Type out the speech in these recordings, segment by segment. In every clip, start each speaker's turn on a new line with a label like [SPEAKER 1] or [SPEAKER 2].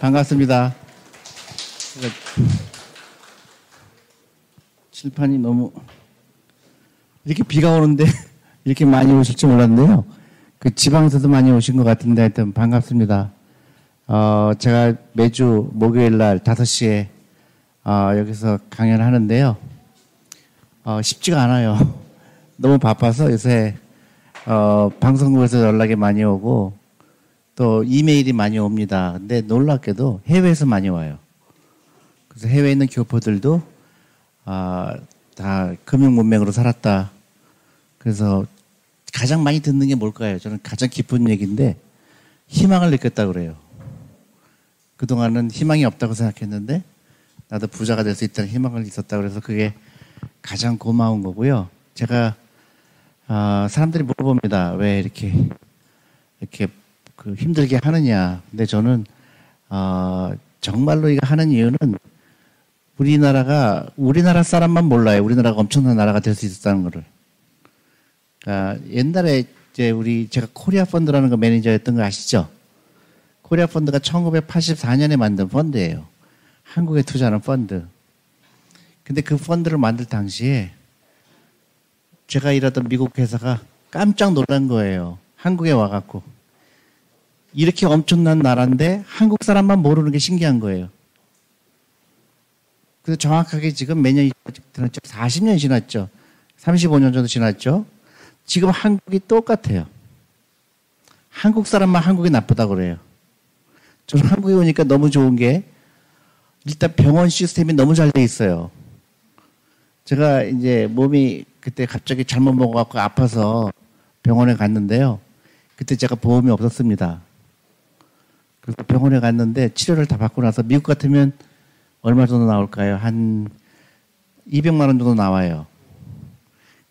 [SPEAKER 1] 반갑습니다. 칠판이 너무 이렇게 비가 오는데 이렇게 많이 오실 줄 몰랐는데요. 그 지방에서도 많이 오신 것 같은데 하여튼 반갑습니다. 어, 제가 매주 목요일 날 5시에 어, 여기서 강연을 하는데요. 어, 쉽지가 않아요. 너무 바빠서 요새 어, 방송국에서 연락이 많이 오고 또 이메일이 많이 옵니다. 근데 놀랍게도 해외에서 많이 와요. 그래서 해외에 있는 교포들도 아, 다 금융 문맹으로 살았다. 그래서 가장 많이 듣는 게 뭘까요? 저는 가장 기쁜 얘기인데 희망을 느꼈다 그래요. 그동안은 희망이 없다고 생각했는데 나도 부자가 될 수 있다는 희망을 있었다 그래서 그게 가장 고마운 거고요. 제가 어, 사람들이 물어봅니다. 왜 이렇게 이렇게 그 힘들게 하느냐. 근데 저는 어, 정말로 이거 하는 이유는 우리나라가 우리나라 사람만 몰라요. 우리나라가 엄청난 나라가 될 수 있었다는 거를. 그러니까 옛날에 이제 우리 제가 코리아 펀드라는 거 매니저였던 거 아시죠? 코리아 펀드가 1984년에 만든 펀드예요. 한국에 투자하는 펀드. 근데 그 펀드를 만들 당시에 제가 일하던 미국 회사가 깜짝 놀란 거예요. 한국에 와갖고. 이렇게 엄청난 나라인데 한국 사람만 모르는 게 신기한 거예요. 그래서 정확하게 지금 몇 년이 지났죠? 40년이 지났죠. 35년 정도 지났죠. 지금 한국이 똑같아요. 한국 사람만 한국이 나쁘다 그래요. 저는 한국에 오니까 너무 좋은 게 일단 병원 시스템이 너무 잘 돼 있어요. 제가 이제 몸이 그때 갑자기 잘못 먹어갖고 아파서 병원에 갔는데요. 그때 제가 보험이 없었습니다. 그래서 병원에 갔는데 치료를 다 받고 나서 미국 같으면 얼마 정도 나올까요? 한 200만 원 정도 나와요.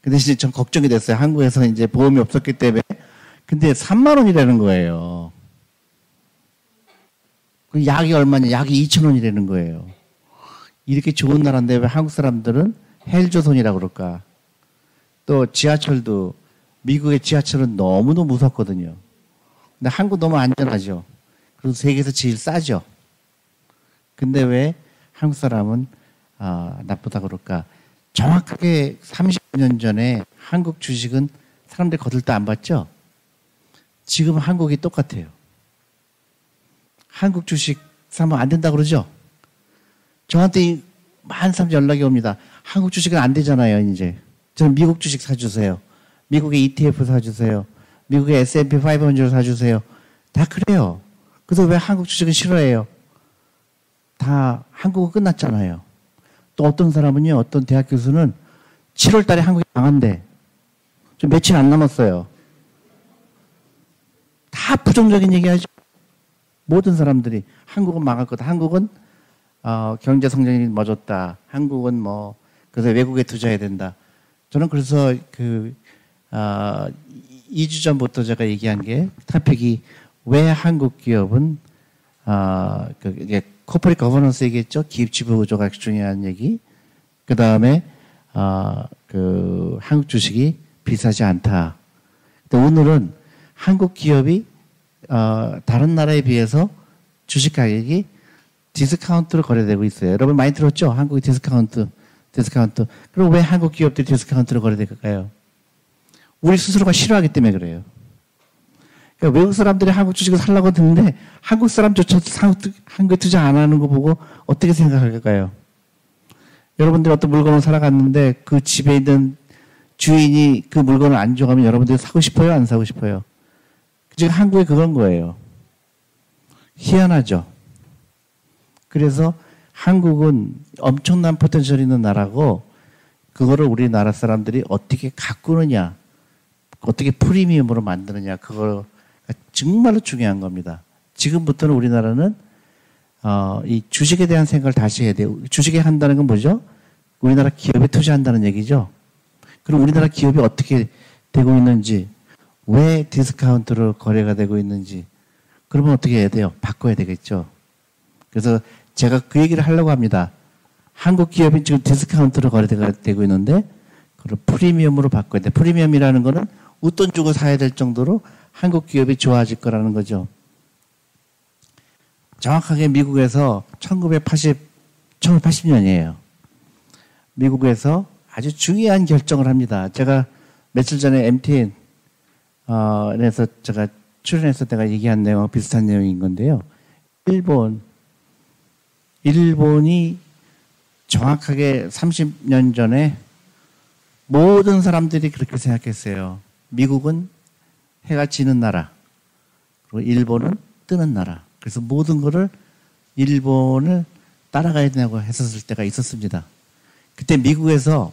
[SPEAKER 1] 근데 이제 전 걱정이 됐어요. 한국에서 이제 보험이 없었기 때문에. 근데 3만 원이라는 거예요. 그 약이 얼마냐? 약이 2천 원이라는 거예요. 이렇게 좋은 나라인데 왜 한국 사람들은 헬조선이라고 그럴까? 또 지하철도 미국의 지하철은 너무도 무섭거든요. 근데 한국 너무 안전하죠. 그리고 세계에서 제일 싸죠. 근데 왜 한국 사람은 어, 나쁘다 그럴까? 정확하게 30년 전에 한국 주식은 사람들이 거들떠 안 봤죠? 지금 한국이 똑같아요. 한국 주식 사면 안 된다 그러죠? 저한테 많은 사람 연락이 옵니다. 한국 주식은 안 되잖아요, 이제. 저는 미국 주식 사주세요. 미국의 ETF 사주세요. 미국의 S&P 500 사주세요. 다 그래요. 그래서 왜 한국 주식은 싫어해요? 다 한국은 끝났잖아요. 또 어떤 사람은요, 어떤 대학 교수는 7월 달에 한국이 망한대. 좀 며칠 안 남았어요. 다 부정적인 얘기 하죠. 모든 사람들이 한국은 망할 거다. 한국은 어, 경제 성장이 멎었다. 한국은 뭐 그래서 외국에 투자해야 된다. 저는 그래서 그 어, 2주 전부터 제가 얘기한 게 토픽이 왜 한국 기업은 어, 그 이게 corporate governance 얘기했죠. 기업 지배 구조가 중요한 얘기. 그 다음에 어, 그 한국 주식이 비싸지 않다. 오늘은 한국 기업이 어, 다른 나라에 비해서 주식 가격이 디스카운트로 거래되고 있어요. 여러분 많이 들었죠? 한국의 디스카운트, 디스카운트. 그럼 왜 한국 기업들이 디스카운트로 거래될까요? 우리 스스로가 싫어하기 때문에 그래요. 그러니까 외국 사람들이 한국 주식을 살라고 드는데 한국 사람조차 한국에 투자 안 하는 거 보고 어떻게 생각할까요? 여러분들이 어떤 물건을 사러 갔는데 그 집에 있는 주인이 그 물건을 안 좋아하면 여러분들이 사고 싶어요? 안 사고 싶어요? 지금 한국이 그런 거예요. 희한하죠. 그래서 한국은 엄청난 potential 있는 나라고 그거를 우리나라 사람들이 어떻게 가꾸느냐, 어떻게 프리미엄으로 만드느냐, 그거 정말로 중요한 겁니다. 지금부터는 우리나라는 어, 이 주식에 대한 생각을 다시 해야 돼요. 주식에 한다는 건 뭐죠? 우리나라 기업에 투자한다는 얘기죠. 그럼 우리나라 기업이 어떻게 되고 있는지, 왜 디스카운트로 거래가 되고 있는지, 그러면 어떻게 해야 돼요? 바꿔야 되겠죠. 그래서 제가 그 얘기를 하려고 합니다. 한국 기업이 지금 디스카운트로 거래가 되고 있는데, 그걸 프리미엄으로 바꿔야 돼. 프리미엄이라는 거는 웃돈 주고 사야 될 정도로 한국 기업이 좋아질 거라는 거죠. 정확하게 미국에서 1980, 1980년이에요. 미국에서 아주 중요한 결정을 합니다. 제가 며칠 전에 MTN, 어, 에서 제가 출연했을 때가 얘기한 내용 비슷한 내용인 건데요. 일본, 일본이 정확하게 30년 전에 모든 사람들이 그렇게 생각했어요. 미국은 해가 지는 나라, 그리고 일본은 뜨는 나라. 그래서 모든 것을 일본을 따라가야 되냐고 했었을 때가 있었습니다. 그때 미국에서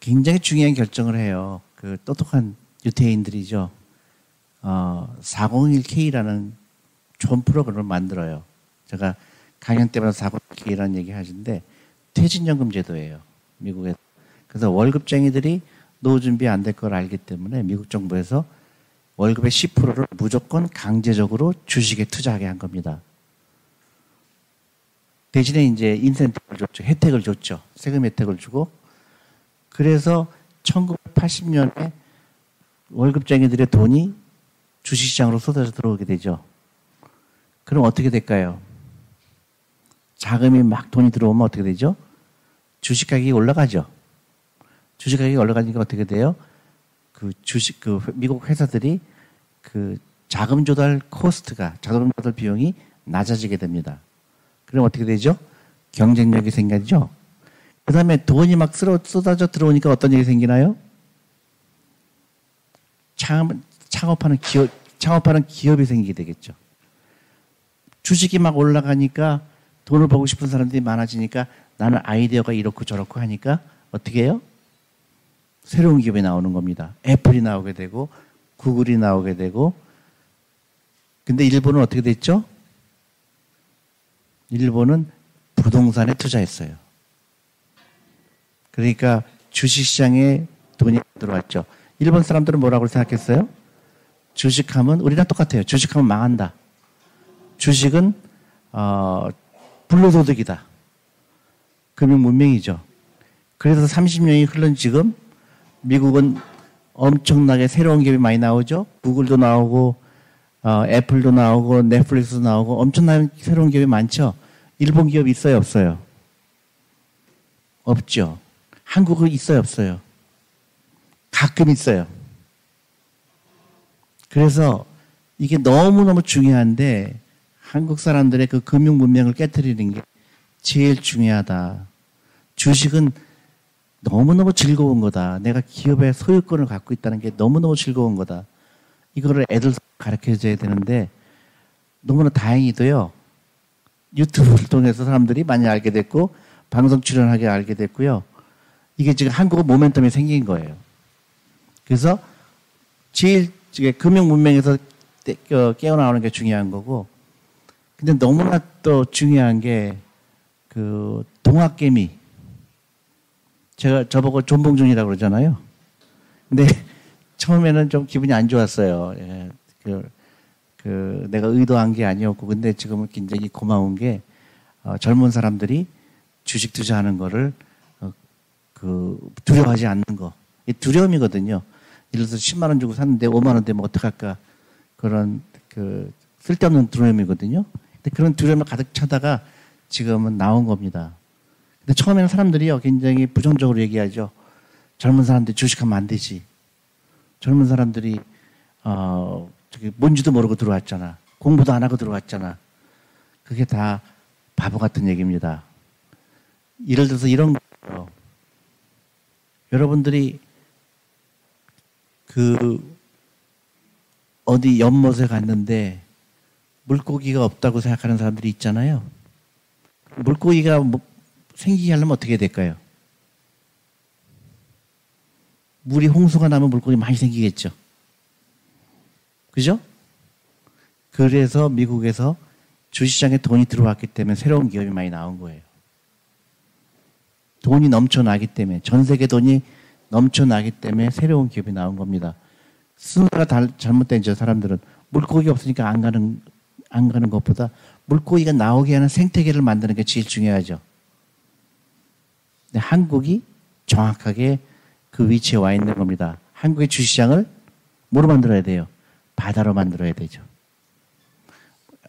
[SPEAKER 1] 굉장히 중요한 결정을 해요. 그 똑똑한 유태인들이죠. 어, 401K라는 좋은 프로그램을 만들어요. 제가 강연 때마다 401K라는 얘기 하시는데 퇴직연금 제도예요. 미국에. 그래서 월급쟁이들이 노후 준비 안 될 걸 알기 때문에 미국 정부에서 월급의 10%를 무조건 강제적으로 주식에 투자하게 한 겁니다. 대신에 이제 인센티브를 줬죠. 혜택을 줬죠. 세금 혜택을 주고. 그래서 1980년에 월급쟁이들의 돈이 주식시장으로 쏟아져 들어오게 되죠. 그럼 어떻게 될까요? 자금이 막 돈이 들어오면 어떻게 되죠? 주식 가격이 올라가죠. 주식 가격이 올라가니까 어떻게 돼요? 그 주식 그 미국 회사들이 그 자금 조달 코스트가 자금 조달 비용이 낮아지게 됩니다. 그럼 어떻게 되죠? 경쟁력이 생기죠. 그 다음에 돈이 막 쏟아져 들어오니까 어떤 일이 생기나요? 창업하는 기업, 창업하는 기업이 생기게 되겠죠. 주식이 막 올라가니까 돈을 벌고 싶은 사람들이 많아지니까 나는 아이디어가 이렇고 저렇고 하니까 어떻게 해요? 새로운 기업이 나오는 겁니다. 애플이 나오게 되고 구글이 나오게 되고 근데 일본은 어떻게 됐죠? 일본은 부동산에 투자했어요. 그러니까 주식시장에 돈이 들어왔죠. 일본 사람들은 뭐라고 생각했어요? 주식하면 우리랑 똑같아요. 주식하면 망한다. 주식은 어, 불로소득이다. 금융 문명이죠. 그래서 30년이 흘른 지금 미국은 엄청나게 새로운 기업이 많이 나오죠. 구글도 나오고 어, 애플도 나오고 넷플릭스도 나오고 엄청난 새로운 기업이 많죠. 일본 기업 있어요, 없어요? 없죠. 한국은 있어요, 없어요? 가끔 있어요. 그래서 이게 너무너무 중요한데 한국 사람들의 그 금융 문명을 깨뜨리는 게 제일 중요하다. 주식은 너무너무 즐거운 거다. 내가 기업의 소유권을 갖고 있다는 게 너무너무 즐거운 거다. 이거를 애들 가르쳐 줘야 되는데 너무나 다행히도요. 유튜브를 통해서 사람들이 많이 알게 됐고 방송 출연하게 알게 됐고요. 이게 지금 한국어 모멘텀이 생긴 거예요. 그래서 제일 금융 문명에서 어, 깨어나오는 게 중요한 거고 근데 너무나 또 중요한 게 그 동학개미 제가 저보고 존봉준이라고 그러잖아요. 근데 처음에는 좀 기분이 안 좋았어요. 예, 그, 그 내가 의도한 게 아니었고 근데 지금은 굉장히 고마운 게 어, 젊은 사람들이 주식 투자하는 거를 어, 그 두려워하지 않는 거. 이 두려움이거든요. 예를 들어서 10만 원 주고 샀는데 5만 원 되면 어떡할까 그런 그 쓸데없는 두려움이거든요. 근데 그런 두려움을 가득 차다가 지금은 나온 겁니다. 근데 처음에는 사람들이요, 굉장히 부정적으로 얘기하죠. 젊은 사람들이 주식하면 안 되지. 젊은 사람들이, 어, 저기 뭔지도 모르고 들어왔잖아. 공부도 안 하고 들어왔잖아. 그게 다 바보 같은 얘기입니다. 예를 들어서 이런 거예요. 여러분들이 그 어디 연못에 갔는데 물고기가 없다고 생각하는 사람들이 있잖아요. 물고기가 뭐 생기게 하려면 어떻게 될까요? 물이 홍수가 나면 물고기 많이 생기겠죠. 그죠? 그래서 미국에서 주시장에 돈이 들어왔기 때문에 새로운 기업이 많이 나온 거예요. 돈이 넘쳐나기 때문에, 전 세계 돈이 넘쳐나기 때문에 새로운 기업이 나온 겁니다. 순서가 잘못된 저 사람들은 물고기 없으니까 안 가는, 안 가는 것보다 물고기가 나오게 하는 생태계를 만드는 게 제일 중요하죠. 한국이 정확하게 그 위치에 와 있는 겁니다. 한국의 주시장을 뭐로 만들어야 돼요? 바다로 만들어야 되죠.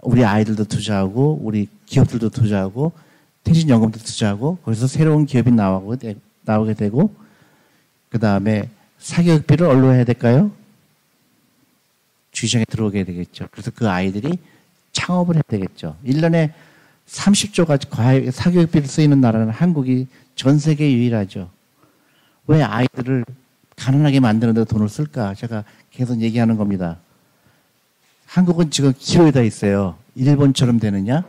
[SPEAKER 1] 우리 아이들도 투자하고 우리 기업들도 투자하고 퇴직연금도 투자하고 거기서 새로운 기업이 나오게, 되고 그 다음에 사교육비를 얼로 해야 될까요? 주시장에 들어오게 되겠죠. 그래서 그 아이들이 창업을 해야 되겠죠. 1년에 30조가 사교육비를 쓰이는 나라는 한국이 전 세계 유일하죠. 왜 아이들을 가난하게 만드는 데 돈을 쓸까? 제가 계속 얘기하는 겁니다. 한국은 지금 기로에 다 있어요. 일본처럼 되느냐?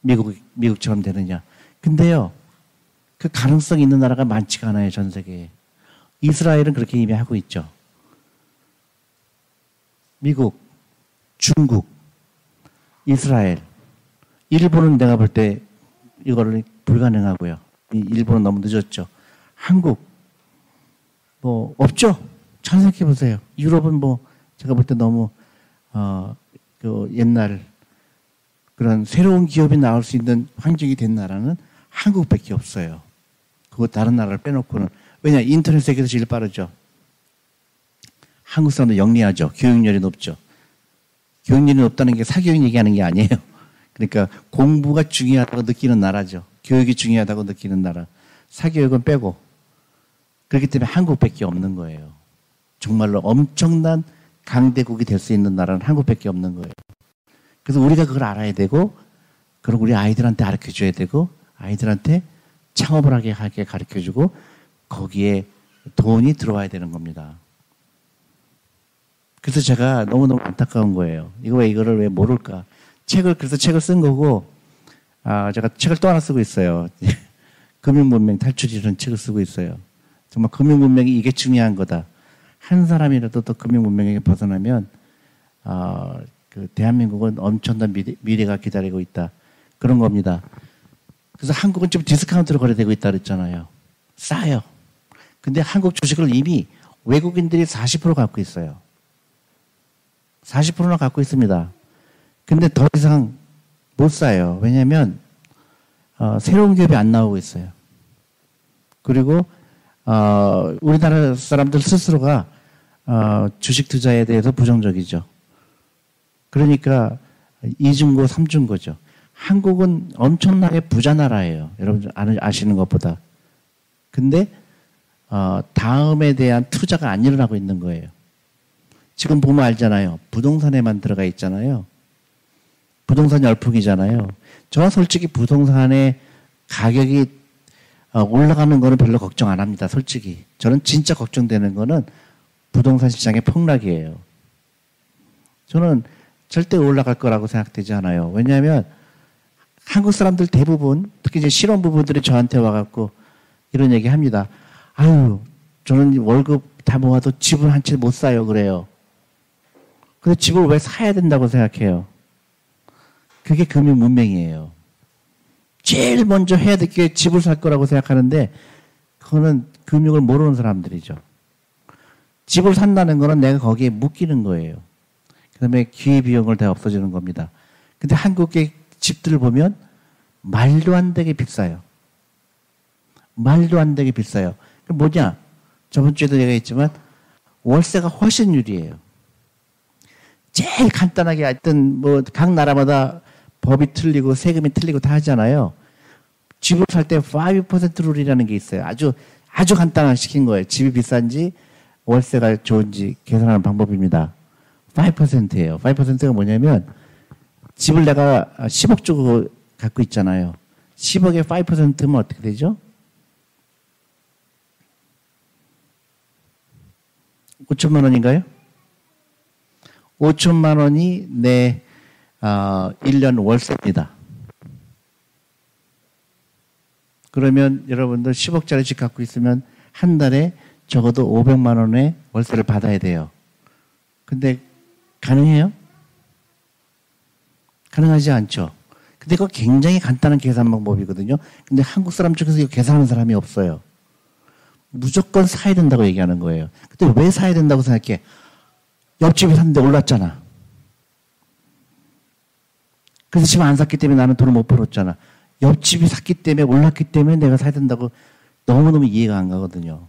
[SPEAKER 1] 미국, 미국처럼 되느냐? 근데요, 그 가능성 있는 나라가 많지가 않아요, 전 세계에. 이스라엘은 그렇게 이미 하고 있죠. 미국, 중국, 이스라엘, 일본은 내가 볼 때 이거를 불가능하고요. 일본은 너무 늦었죠. 한국, 뭐, 없죠? 잘 생각해 보세요. 유럽은 뭐, 제가 볼 때 너무, 어, 그 옛날 그런 새로운 기업이 나올 수 있는 환경이 된 나라는 한국밖에 없어요. 그거 다른 나라를 빼놓고는. 왜냐, 인터넷 세계에서 제일 빠르죠. 한국 사람도 영리하죠. 교육열이 높죠. 교육열이 높다는 게 사교육 얘기하는 게 아니에요. 그러니까 공부가 중요하다고 느끼는 나라죠. 교육이 중요하다고 느끼는 나라. 사교육은 빼고. 그렇기 때문에 한국밖에 없는 거예요. 정말로 엄청난 강대국이 될 수 있는 나라는 한국밖에 없는 거예요. 그래서 우리가 그걸 알아야 되고, 그리고 우리 아이들한테 가르쳐 줘야 되고, 아이들한테 창업을 하게 하게 가르쳐 주고, 거기에 돈이 들어와야 되는 겁니다. 그래서 제가 너무너무 안타까운 거예요. 이거 왜 이거를 왜 모를까? 책을, 그래서 책을 쓴 거고, 아, 제가 책을 또 하나 쓰고 있어요. 금융문명 탈출이라는 책을 쓰고 있어요. 정말 금융문맹이 이게 중요한 거다. 한 사람이라도 더 금융문맹에게 벗어나면, 어, 그 대한민국은 엄청난 미래, 가 기다리고 있다. 그런 겁니다. 그래서 한국은 좀 디스카운트로 거래되고 있다 그랬잖아요. 싸요. 근데 한국 주식을 이미 외국인들이 40% 갖고 있어요. 40%나 갖고 있습니다. 근데 더 이상 못 사요. 왜냐하면 어, 새로운 기업이 안 나오고 있어요. 그리고 어, 우리나라 사람들 스스로가 어, 주식 투자에 대해서 부정적이죠. 그러니까 이중고, 삼중고죠. 한국은 엄청나게 부자 나라예요. 여러분 아시는 것보다. 근데 어, 다음에 대한 투자가 안 일어나고 있는 거예요. 지금 보면 알잖아요. 부동산에만 들어가 있잖아요. 부동산 열풍이잖아요. 저 솔직히 부동산의 가격이 어, 올라가는 거는 별로 걱정 안 합니다. 솔직히. 저는 진짜 걱정되는 거는 부동산 시장의 폭락이에요. 저는 절대 올라갈 거라고 생각되지 않아요. 왜냐하면 한국 사람들 대부분 특히 이제 실업부부들이 저한테 와갖고 이런 얘기 합니다. 아유, 저는 월급 다 모아도 집을 한 채 못 사요. 그래요. 근데 집을 왜 사야 된다고 생각해요? 그게 금융 문명이에요. 제일 먼저 해야 될 게 집을 살 거라고 생각하는데 그거는 금융을 모르는 사람들이죠. 집을 산다는 거는 내가 거기에 묶이는 거예요. 그다음에 기회 비용을 다 없어지는 겁니다. 근데 한국의 집들을 보면 말도 안 되게 비싸요. 말도 안 되게 비싸요. 그 뭐냐? 저번 주에도 얘기했지만 월세가 훨씬 유리해요. 제일 간단하게 하여튼 뭐 각 나라마다 법이 틀리고 세금이 틀리고 다 하잖아요. 집을 살 때 5% 룰이라는 게 있어요. 아주 아주 간단한 시킨 거예요. 집이 비싼지 월세가 좋은지 계산하는 방법입니다. 5%예요. 5%가 뭐냐면 집을 내가 10억 주고 갖고 있잖아요. 10억에 5%면 어떻게 되죠? 5천만 원인가요? 5천만 원이 내 어, 1년 월세입니다. 그러면 여러분들 10억짜리 집 갖고 있으면 한 달에 적어도 500만 원의 월세를 받아야 돼요. 근데 가능해요? 가능하지 않죠. 근데 그거 굉장히 간단한 계산 방법이거든요. 근데 한국 사람 중에서 이거 계산하는 사람이 없어요. 무조건 사야 된다고 얘기하는 거예요. 근데 왜 사야 된다고 생각해? 옆집이 샀는데 올랐잖아. 그래서 집 안 샀기 때문에 나는 돈을 못 벌었잖아. 옆집이 샀기 때문에 올랐기 때문에 내가 사야 된다고 너무너무 이해가 안 가거든요.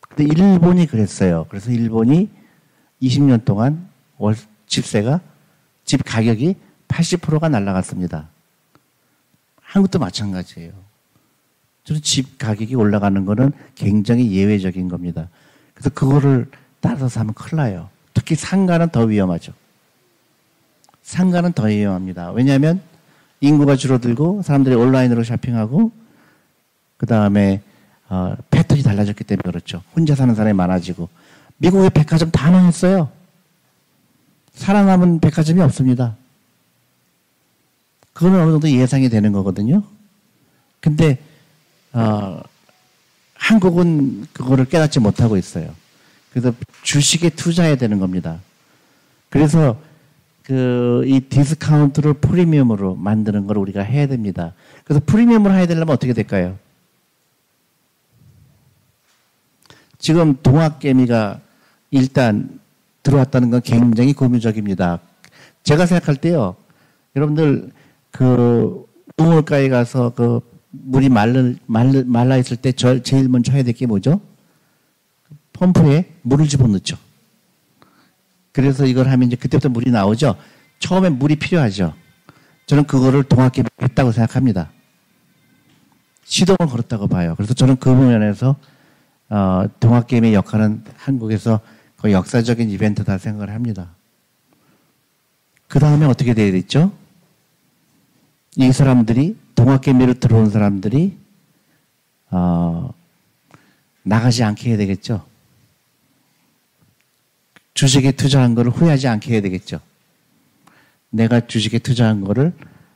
[SPEAKER 1] 근데 일본이 그랬어요. 그래서 일본이 20년 동안 월 집세가 집 가격이 80%가 날라갔습니다. 한국도 마찬가지예요. 저는 집 가격이 올라가는 거는 굉장히 예외적인 겁니다. 그래서 그거를 따라서 사면 큰일 나요. 특히 상가는 더 위험하죠. 상가는 더 위험합니다. 왜냐하면 인구가 줄어들고 사람들이 온라인으로 쇼핑하고 그 다음에 어, 패턴이 달라졌기 때문에 그렇죠. 혼자 사는 사람이 많아지고 미국의 백화점 다 망했어요. 살아남은 백화점이 없습니다. 그거는 어느 정도 예상이 되는 거거든요. 근데 어, 한국은 그거를 깨닫지 못하고 있어요. 그래서 주식에 투자해야 되는 겁니다. 그래서 그 이 디스카운트를 프리미엄으로 만드는 걸 우리가 해야 됩니다. 그래서 프리미엄으로 해야 되려면 어떻게 될까요? 지금 동학개미가 일단 들어왔다는 건 굉장히 고무적입니다. 제가 생각할 때요, 여러분들 그 우물가에 가서 그 물이 말라, 말라, 있을 때 저, 제일 먼저 해야 될 게 뭐죠? 펌프에 물을 집어넣죠. 그래서 이걸 하면 이제 그때부터 물이 나오죠. 처음엔 물이 필요하죠. 저는 그거를 동학개미 했다고 생각합니다. 시동을 걸었다고 봐요. 그래서 저는 그 부분에서 어, 동학게임의 역할은 한국에서 거의 역사적인 이벤트다 생각을 합니다. 그 다음에 어떻게 되어 있죠? 이 사람들이 동학개미로 들어온 사람들이 어, 나가지 않게 해야 되겠죠. 주식에 투자한 거를 후회하지 않게 해야 되겠죠. 내가 주식에 투자한 거를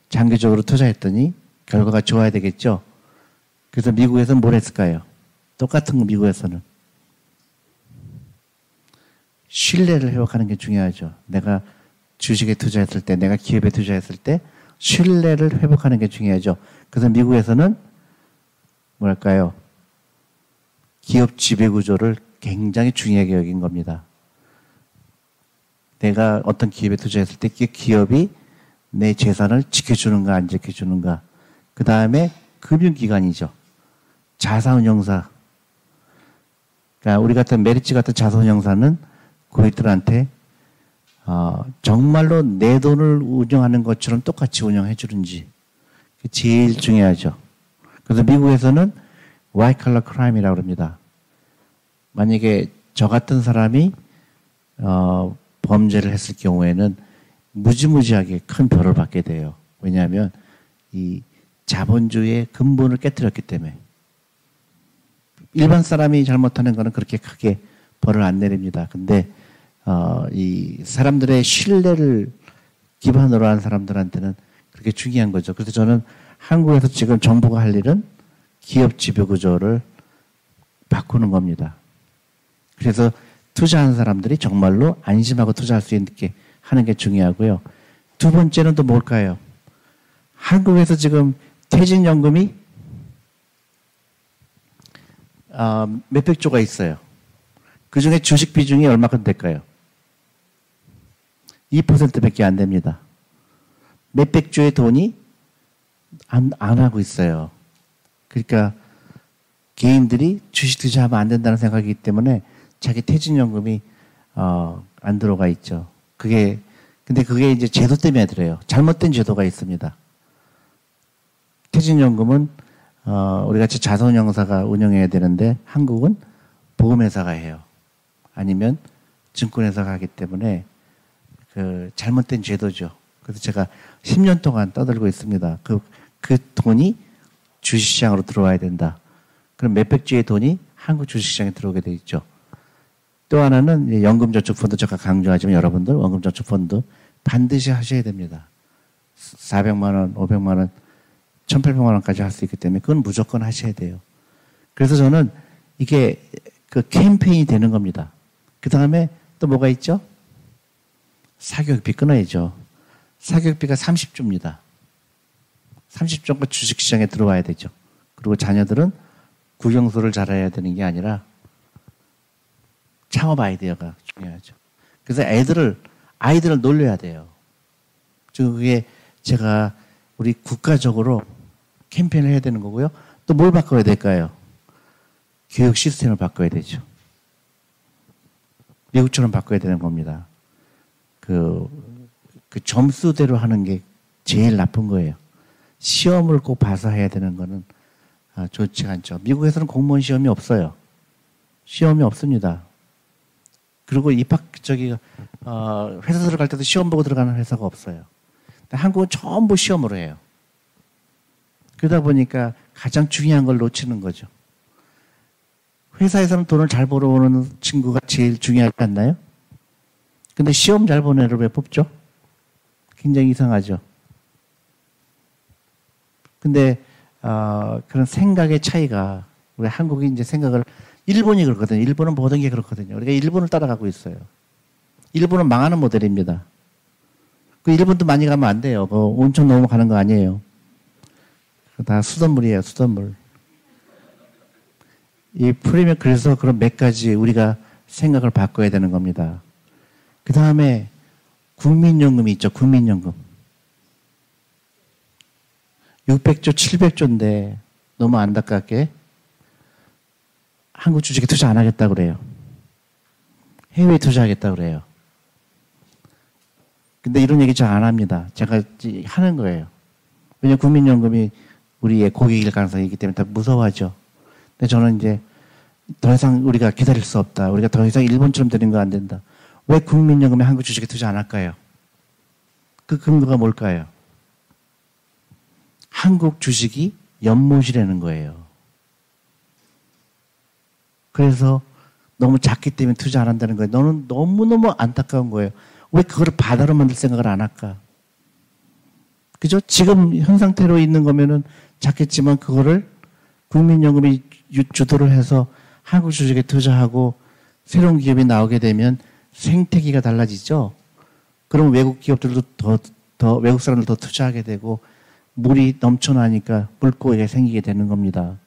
[SPEAKER 1] 장기적으로 투자했더니 결과가 좋아야 되겠죠. 그래서 미국에서는 뭘 했을까요? 똑같은 거 미국에서는. 신뢰를 회복하는 게 중요하죠. 내가 주식에 투자했을 때, 내가 기업에 투자했을 때 신뢰를 회복하는 게 중요하죠. 그래서 미국에서는 뭐랄까요? 기업 지배 구조를 굉장히 중요하게 여긴 겁니다. 내가 어떤 기업에 투자했을 때 그 기업이 내 재산을 지켜주는가 안 지켜주는가. 그 다음에 금융기관이죠. 자산운용사. 그러니까 우리 같은 메리츠 같은 자산운용사는 고객들한테 어, 정말로 내 돈을 운영하는 것처럼 똑같이 운영해 주는지 제일 중요하죠. 그래서 미국에서는 와이 칼라 크라임이라고 합니다. 만약에 저 같은 사람이 어, 범죄를 했을 경우에는 무지무지하게 큰 벌을 받게 돼요. 왜냐하면 이 자본주의의 근본을 깨뜨렸기 때문에 일반 사람이 잘못하는 거는 그렇게 크게 벌을 안 내립니다. 근데 어, 이 사람들의 신뢰를 기반으로 한 사람들한테는 그렇게 중요한 거죠. 그래서 저는 한국에서 지금 정부가 할 일은 기업 지배 구조를 바꾸는 겁니다. 그래서 투자한 사람들이 정말로 안심하고 투자할 수 있게 하는 게 중요하고요. 두 번째는 또 뭘까요? 한국에서 지금 퇴직연금이 어, 몇백 조가 있어요. 그 중에 주식 비중이 얼마큼 될까요? 2%밖에 안 됩니다. 몇백 조의 돈이 안, 안 하고 있어요. 그러니까 개인들이 주식 투자하면 안 된다는 생각이기 때문에 자기 퇴직연금이 어, 안 들어가 있죠. 그게 근데 그게 이제 제도 때문에 들어요. 잘못된 제도가 있습니다. 퇴직연금은 어, 우리 같이 자선영사가 운영해야 되는데 한국은 보험회사가 해요. 아니면 증권회사가 하기 때문에 그 잘못된 제도죠. 그래서 제가 10년 동안 떠들고 있습니다. 그, 그 돈이 주식시장으로 들어와야 된다. 그럼 몇백 주의 돈이 한국 주식시장에 들어오게 돼 있죠. 또 하나는 연금저축펀드 제가 강조하지만 여러분들 원금저축펀드 반드시 하셔야 됩니다. 400만 원, 500만 원 1,800만 원까지 할 수 있기 때문에 그건 무조건 하셔야 돼요. 그래서 저는 이게 그 캠페인이 되는 겁니다. 그 다음에 또 뭐가 있죠? 사교육비 끊어야죠. 사교육비가 30조입니다. 30조가 주식시장에 들어와야 되죠. 그리고 자녀들은 국영수를 잘해야 되는 게 아니라 창업 아이디어가 중요하죠. 그래서 애들을, 아이들을 놀려야 돼요. 그게 제가 우리 국가적으로 캠페인을 해야 되는 거고요. 또 뭘 바꿔야 될까요? 교육 시스템을 바꿔야 되죠. 미국처럼 바꿔야 되는 겁니다. 그, 그 점수대로 하는 게 제일 나쁜 거예요. 시험을 꼭 봐서 해야 되는 거는 아, 좋지 않죠. 미국에서는 공무원 시험이 없어요. 시험이 없습니다. 그리고 입학 저기 어, 회사 들어갈 때도 시험 보고 들어가는 회사가 없어요. 한국은 전부 시험으로 해요. 그러다 보니까 가장 중요한 걸 놓치는 거죠. 회사에서는 돈을 잘 벌어오는 친구가 제일 중요하지 않나요? 근데 시험 잘 보는 애를 왜 뽑죠? 굉장히 이상하죠. 근데 어, 그런 생각의 차이가 우리 한국이 이제 생각을 일본이 그렇거든요. 일본은 모든 게 그렇거든요. 우리가 일본을 따라가고 있어요. 일본은 망하는 모델입니다. 그 일본도 많이 가면 안 돼요. 그 온천 넘어가는 거 아니에요. 다 수돗물이에요, 수돗물. 이 프리미엄 그래서 그런 몇 가지 우리가 생각을 바꿔야 되는 겁니다. 그 다음에 국민연금이 있죠, 국민연금. 600조, 700조인데 너무 안타깝게 한국 주식에 투자 안 하겠다 그래요. 해외에 투자하겠다 그래요. 근데 이런 얘기 잘 안 합니다. 제가 하는 거예요. 왜냐면 국민연금이 우리의 고객일 가능성이 있기 때문에 더 무서워하죠. 근데 저는 이제 더 이상 우리가 기다릴 수 없다. 우리가 더 이상 일본처럼 되는 거 안 된다. 왜 국민연금이 한국 주식에 투자 안 할까요? 그 근거가 뭘까요? 한국 주식이 연못이라는 거예요. 그래서 너무 작기 때문에 투자 안 한다는 거예요. 너는 너무너무 안타까운 거예요. 왜 그거를 바다로 만들 생각을 안 할까? 그죠? 지금 현 상태로 있는 거면은 작겠지만 그거를 국민연금이 주도를 해서 한국 주식에 투자하고 새로운 기업이 나오게 되면 생태계가 달라지죠. 그럼 외국 기업들도 더, 더 외국 사람들 더 투자하게 되고 물이 넘쳐나니까 물고기가 생기게 되는 겁니다.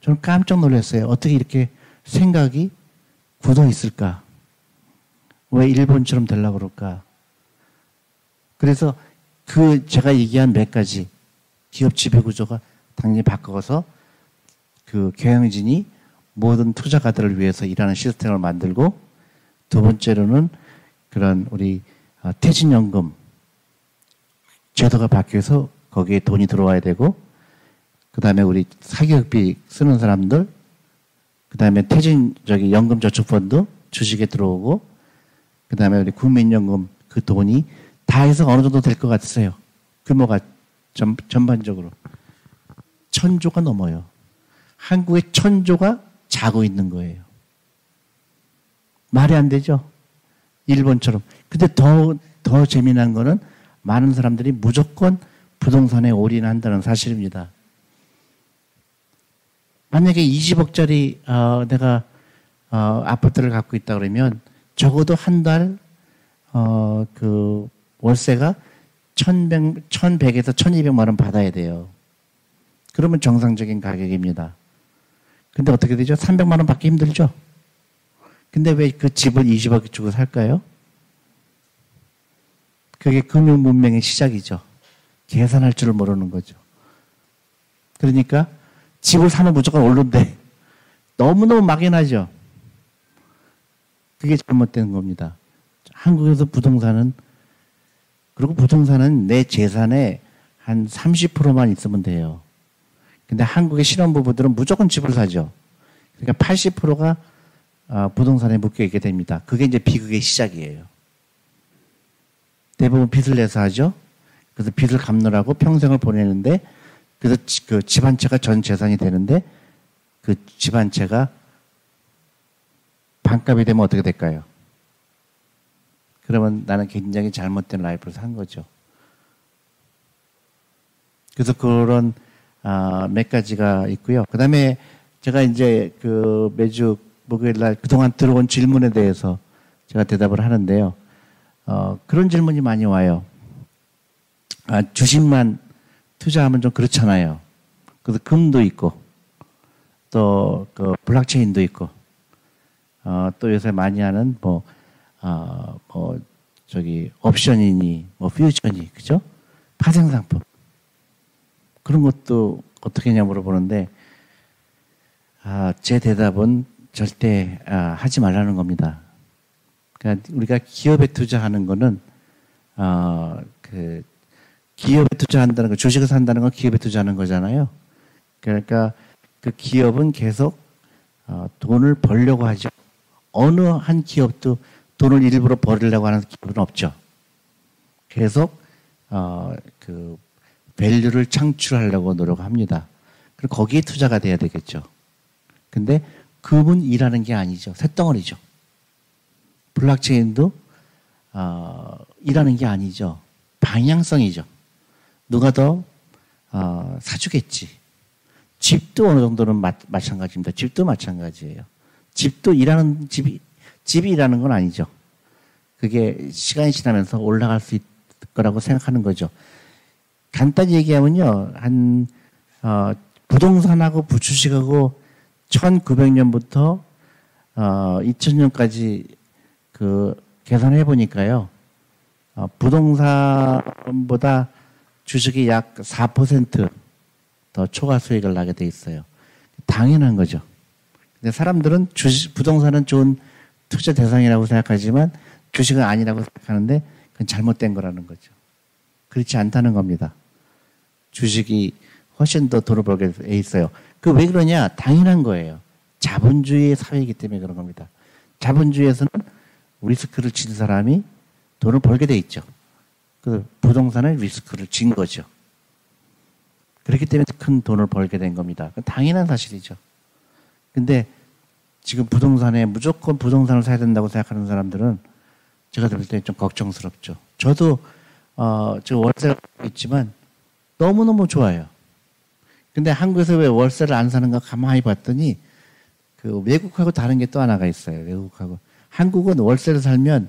[SPEAKER 1] 저는 깜짝 놀랐어요. 어떻게 이렇게 생각이 굳어 있을까? 왜 일본처럼 되려고 그럴까? 그래서 그 제가 얘기한 몇 가지 기업 지배 구조가 당연히 바꿔서 그 경영진이 모든 투자가들을 위해서 일하는 시스템을 만들고 두 번째로는 그런 우리 어, 퇴직연금 제도가 바뀌어서 거기에 돈이 들어와야 되고 그 다음에 우리 사교육비 쓰는 사람들 그 다음에 퇴직 저기 연금 저축펀드 주식에 들어오고 그 다음에 우리 국민연금 그 돈이 다 해서 어느 정도 될 것 같으세요? 규모가 전, 전반적으로 천조가 넘어요. 한국의 천조가 자고 있는 거예요. 말이 안 되죠? 일본처럼. 근데 더, 더 재미난 거는 많은 사람들이 무조건 부동산에 올인한다는 사실입니다. 만약에 20억짜리 어, 내가 어, 아파트를 갖고 있다 그러면 적어도 한달 어, 그 월세가 1100, 1100에서 1200만 원 받아야 돼요. 그러면 정상적인 가격입니다. 근데 어떻게 되죠? 300만 원 받기 힘들죠? 근데 왜 그 집을 20억 주고 살까요? 그게 금융 문명의 시작이죠. 계산할 줄 모르는 거죠. 그러니까 집을 사면 무조건 오른데 너무너무 막연하죠. 그게 잘못된 겁니다. 한국에서 부동산은 그리고 부동산은 내 재산의 한 30%만 있으면 돼요. 근데 한국의 신혼부부들은 무조건 집을 사죠. 그러니까 80%가 어, 부동산에 묶여 있게 됩니다. 그게 이제 비극의 시작이에요. 대부분 빚을 내서 하죠. 그래서 빚을 갚느라고 평생을 보내는데 그래서 그집한 채가 전 재산이 되는데 그집한 채가 반값이 되면 어떻게 될까요? 그러면 나는 굉장히 잘못된 라이프를 산 거죠. 그래서 그런 아, 몇 가지가 있고요. 그 다음에 제가 이제 그 매주 목요일 날 그동안 들어온 질문에 대해서 제가 대답을 하는데요. 어, 그런 질문이 많이 와요. 아, 주식만 투자하면 좀 그렇잖아요. 그래서 금도 있고, 또, 그, 블록체인도 있고, 어, 또 요새 많이 하는 뭐, 어, 뭐, 저기, 옵션이니, 뭐, 퓨처니, 그죠? 파생 상품. 그런 것도 어떻게 냐 물어보는데, 아, 제 대답은 절대 아, 하지 말라는 겁니다. 그러니까 우리가 기업에 투자하는 거는 어, 그 기업에 투자한다는 거, 주식을 산다는 건 기업에 투자하는 거잖아요. 그러니까 그 기업은 계속 어, 돈을 벌려고 하죠. 어느 한 기업도 돈을 일부러 벌으려고 하는 기업은 없죠. 계속 어, 그 밸류를 창출하려고 노력합니다. 그리고 거기에 투자가 돼야 되겠죠. 근데 금은 일하는 게 아니죠. 쇳덩어리죠. 블록체인도 어, 일하는 게 아니죠. 방향성이죠. 누가 더 어, 사주겠지. 집도 어느 정도는 마, 마찬가지입니다. 집도 마찬가지예요. 집도 일하는 집이 집이 일하는 건 아니죠. 그게 시간이 지나면서 올라갈 수 있을 거라고 생각하는 거죠. 간단히 얘기하면요, 한 어, 부동산하고 부주식하고 1900년부터 어, 2000년까지 그 계산해 보니까요. 어, 부동산보다 주식이 약 4%더 초과 수익을 나게 돼 있어요. 당연한 거죠. 근데 사람들은 주식, 부동산은 좋은 투자 대상이라고 생각하지만 주식은 아니라고 생각하는데 그건 잘못된 거라는 거죠. 그렇지 않다는 겁니다. 주식이 훨씬 더 돈을 벌게 돼 있어요. 그 왜 그러냐? 당연한 거예요. 자본주의 사회이기 때문에 그런 겁니다. 자본주의에서는 리스크를 진 사람이 돈을 벌게 돼 있죠. 그 부동산은 리스크를 진 거죠. 그렇기 때문에 큰 돈을 벌게 된 겁니다. 당연한 사실이죠. 근데 지금 부동산에 무조건 부동산을 사야 된다고 생각하는 사람들은 제가 들을 때 좀 걱정스럽죠. 저도 어, 저 월세가 있지만 너무너무 좋아요. 근데 한국에서 왜 월세를 안 사는가 가만히 봤더니 그 외국하고 다른 게 또 하나가 있어요. 외국하고 한국은 월세를 살면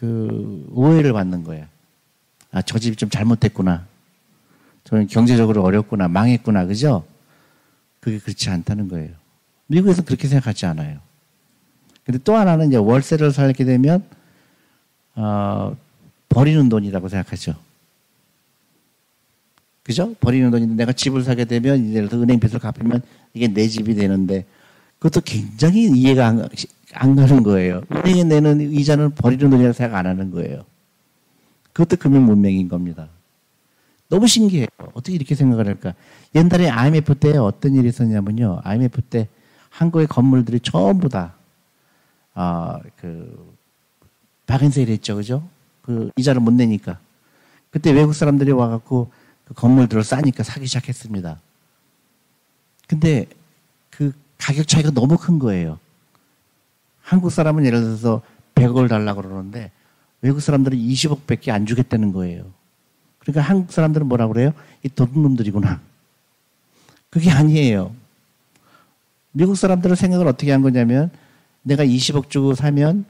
[SPEAKER 1] 그 오해를 받는 거예요. 아, 저 집이 좀 잘못됐구나. 저는 경제적으로 어렵구나. 망했구나. 그죠? 그게 그렇지 않다는 거예요. 미국에서 그렇게 생각하지 않아요. 근데 또 하나는 이제 월세를 살게 되면, 어, 버리는 돈이라고 생각하죠. 그죠? 버리는 돈인데 내가 집을 사게 되면 이제 은행 빚을 갚으면 이게 내 집이 되는데 그것도 굉장히 이해가 안, 안 가는 거예요. 은행에 내는 이자는 버리는 돈이라고 생각 안 하는 거예요. 그것도 금융 문명인 겁니다. 너무 신기해요. 어떻게 이렇게 생각을 할까? 옛날에 IMF 때 어떤 일이 있었냐면요. IMF 때 한국의 건물들이 전부 다, 아, 그, 박은세일 했죠. 그죠? 그 이자를 못 내니까. 그때 외국 사람들이 와갖고 그 건물들을 싸니까 사기 시작했습니다. 근데 그 가격 차이가 너무 큰 거예요. 한국 사람은 예를 들어서 100억을 달라고 그러는데 외국 사람들은 20억 밖에 안 주겠다는 거예요. 그러니까 한국 사람들은 뭐라 그래요? 이 도둑놈들이구나. 그게 아니에요. 미국 사람들은 생각을 어떻게 한 거냐면 내가 20억 주고 사면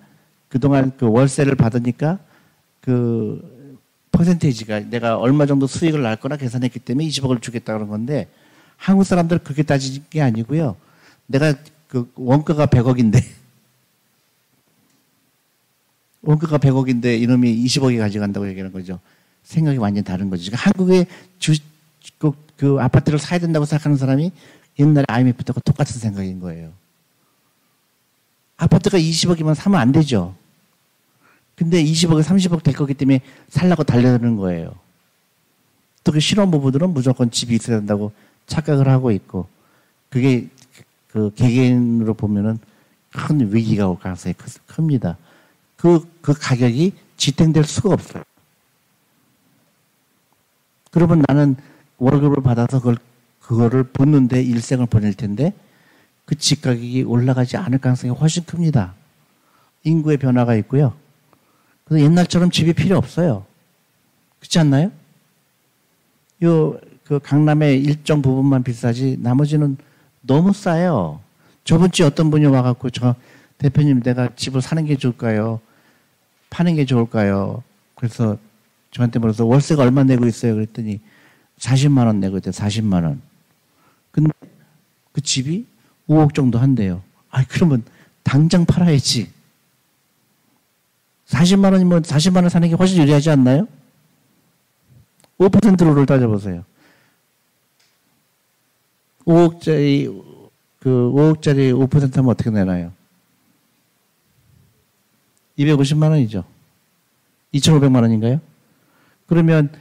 [SPEAKER 1] 그동안 그 월세를 받으니까 그 퍼센테이지가 내가 얼마 정도 수익을 날 거나 계산했기 때문에 20억을 주겠다 그런 건데 한국 사람들은 그렇게 따지는 게 아니고요. 내가 그 원가가 100억인데 원가가 100억인데 이놈이 20억이 가져간다고 얘기하는 거죠. 생각이 완전히 다른 거죠. 그러니까 한국의 주, 그, 그 아파트를 사야 된다고 생각하는 사람이 옛날에 IMF 때과 똑같은 생각인 거예요. 아파트가 20억이면 사면 안 되죠. 근데 20억에 30억 될 거기 때문에 살라고 달려드는 거예요. 또 그 신혼부부들은 무조건 집이 있어야 된다고 착각을 하고 있고, 그게 그 개개인으로 보면은 큰 위기가 올 가능성이 큽니다. 그, 그 가격이 지탱될 수가 없어요. 그러면 나는 월급을 받아서 그걸, 그거를 붓는데 일생을 보낼 텐데 그 집 가격이 올라가지 않을 가능성이 훨씬 큽니다. 인구의 변화가 있고요. 그래서 옛날처럼 집이 필요 없어요. 그렇지 않나요? 요, 그 강남의 일정 부분만 비싸지 나머지는 너무 싸요. 저번 주에 어떤 분이 와갖고 저 대표님 내가 집을 사는 게 좋을까요? 파는 게 좋을까요? 그래서 저한테 물어서 월세가 얼마 내고 있어요? 그랬더니 40만 원 내고 있대 40만 원. 근데 그 집이 5억 정도 한대요. 아, 그러면 당장 팔아야지. 40만 원이면 40만 원 사는 게 훨씬 유리하지 않나요? 5%로를 따져보세요. 5억짜리, 그 5억짜리 5% 하면 어떻게 내나요? 250만 원이죠. 2,500만 원인가요? 그러면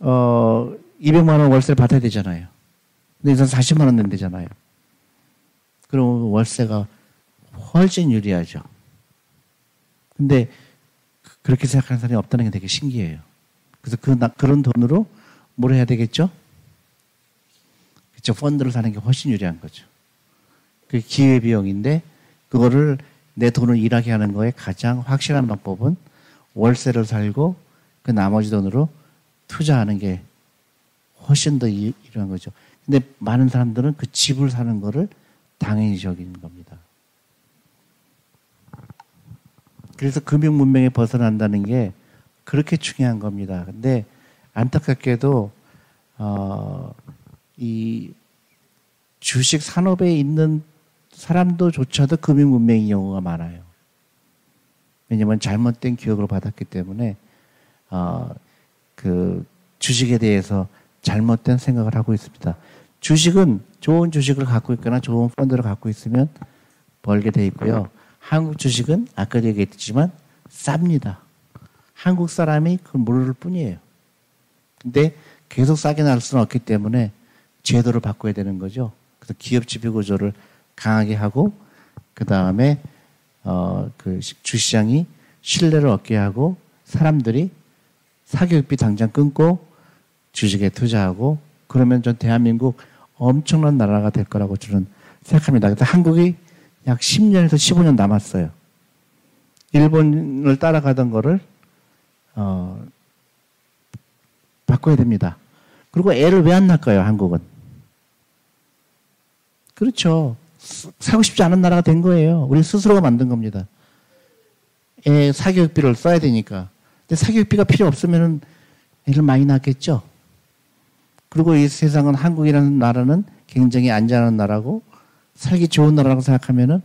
[SPEAKER 1] 어 200만 원 월세를 받아야 되잖아요. 근데 이선 40만 원 낸대잖아요. 그럼 월세가 훨씬 유리하죠. 근데 그렇게 생각하는 사람이 없다는 게 되게 신기해요. 그래서 그, 그런 돈으로 뭘 해야 되겠죠? 그쵸. 펀드를 사는 게 훨씬 유리한 거죠. 그 기회 비용인데, 그거를 내 돈을 일하게 하는 거에 가장 확실한 방법은 월세를 살고 그 나머지 돈으로 투자하는 게 훨씬 더 이런 거죠. 근데 많은 사람들은 그 집을 사는 거를 당연히 여기는 겁니다. 그래서 금융 문명에 벗어난다는 게 그렇게 중요한 겁니다. 근데 안타깝게도 어, 이 주식 산업에 있는 사람도 조차도 금융 문명인 경우가 많아요. 왜냐하면 잘못된 교육을 받았기 때문에 어, 그 주식에 대해서 잘못된 생각을 하고 있습니다. 주식은 좋은 주식을 갖고 있거나 좋은 펀드를 갖고 있으면 벌게 돼 있고요. 한국 주식은 아까 얘기했지만 쌉니다. 한국 사람이 그걸 모를 뿐이에요. 근데 계속 싸게 날 수는 없기 때문에 제도를 바꿔야 되는 거죠. 그래서 기업 지배 구조를 강하게 하고 그 다음에 어 그 주시장이 신뢰를 얻게 하고 사람들이 사교육비 당장 끊고 주식에 투자하고 그러면 전 대한민국 엄청난 나라가 될 거라고 저는 생각합니다. 그래서 한국이 약 10년에서 15년 남았어요. 일본을 따라가던 거를 어, 바꿔야 됩니다. 그리고 애를 왜 안 낳을까요, 한국은? 그렇죠. 사고 싶지 않은 나라가 된 거예요. 우리 스스로가 만든 겁니다. 애 사교육비를 써야 되니까. 근데 사교육비가 필요 없으면 애를 많이 낳겠죠. 그리고 이 세상은 한국이라는 나라는 굉장히 안전한 나라고 살기 좋은 나라라고 생각하면은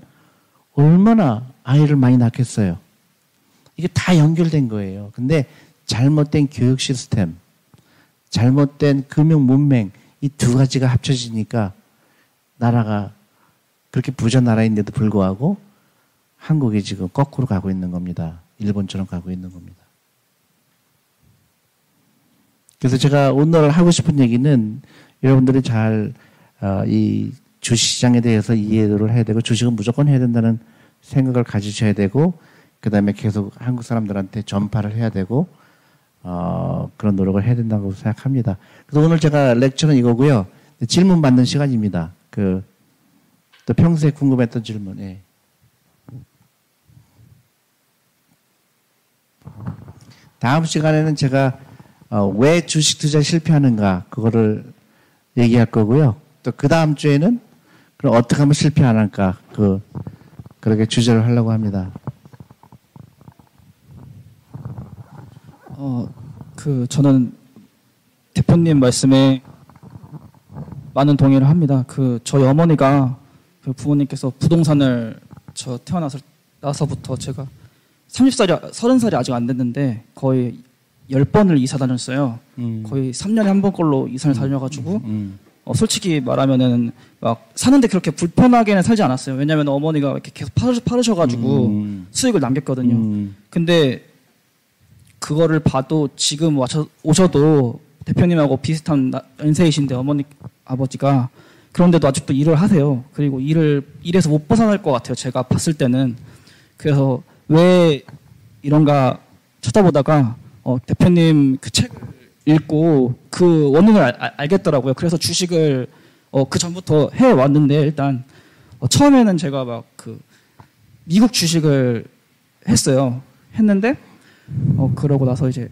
[SPEAKER 1] 얼마나 아이를 많이 낳겠어요. 이게 다 연결된 거예요. 근데 잘못된 교육 시스템, 잘못된 금융 문맹, 이 두 가지가 합쳐지니까 나라가 그렇게 부자 나라인데도 불구하고 한국이 지금 거꾸로 가고 있는 겁니다. 일본처럼 가고 있는 겁니다. 그래서 제가 오늘 하고 싶은 얘기는 여러분들이 잘이 어, 주시장에 대해서 이해를 해야 되고 주식은 무조건 해야 된다는 생각을 가지셔야 되고 그 다음에 계속 한국 사람들한테 전파를 해야 되고 어, 그런 노력을 해야 된다고 생각합니다. 그래서 오늘 제가 렉처는 이거고요. 질문 받는 시간입니다. 그, 또 평소에 궁금했던 질문, 예. 다음 시간에는 제가 어, 왜 주식 투자 실패하는가 그거를 얘기할 거고요. 또 그 다음 주에는 그럼 어떻게 하면 실패 안 할까? 그, 그렇게 주제를 하려고 합니다.
[SPEAKER 2] 어, 그, 저는 대표님 말씀에 많은 동의를 합니다. 그, 저희 어머니가 그 부모님께서 부동산을 저 태어나서 나서부터 제가 30살이, 30살이 아직 안 됐는데 거의 10번을 이사 다녔어요. 음. 거의 3년에 한번 걸로 이사를 음. 다녀가지고 음. 음. 어, 솔직히 말하면은 막 사는데 그렇게 불편하게는 살지 않았어요. 왜냐하면 어머니가 이렇게 계속 파르, 파르셔 가지고 음. 수익을 남겼거든요. 음. 근데 그거를 봐도 지금 와셔, 오셔도 대표님하고 비슷한 연세이신데 어머니 아버지가 그런데도 아직도 일을 하세요. 그리고 일을 일에서 못 벗어날 것 같아요. 제가 봤을 때는 그래서 왜 이런가 찾아보다가 어, 대표님 그 책을 읽고 그 원인을 알, 알겠더라고요. 그래서 주식을 어, 그 전부터 해 왔는데 일단 어, 처음에는 제가 막 그 미국 주식을 했어요. 했는데 어, 그러고 나서 이제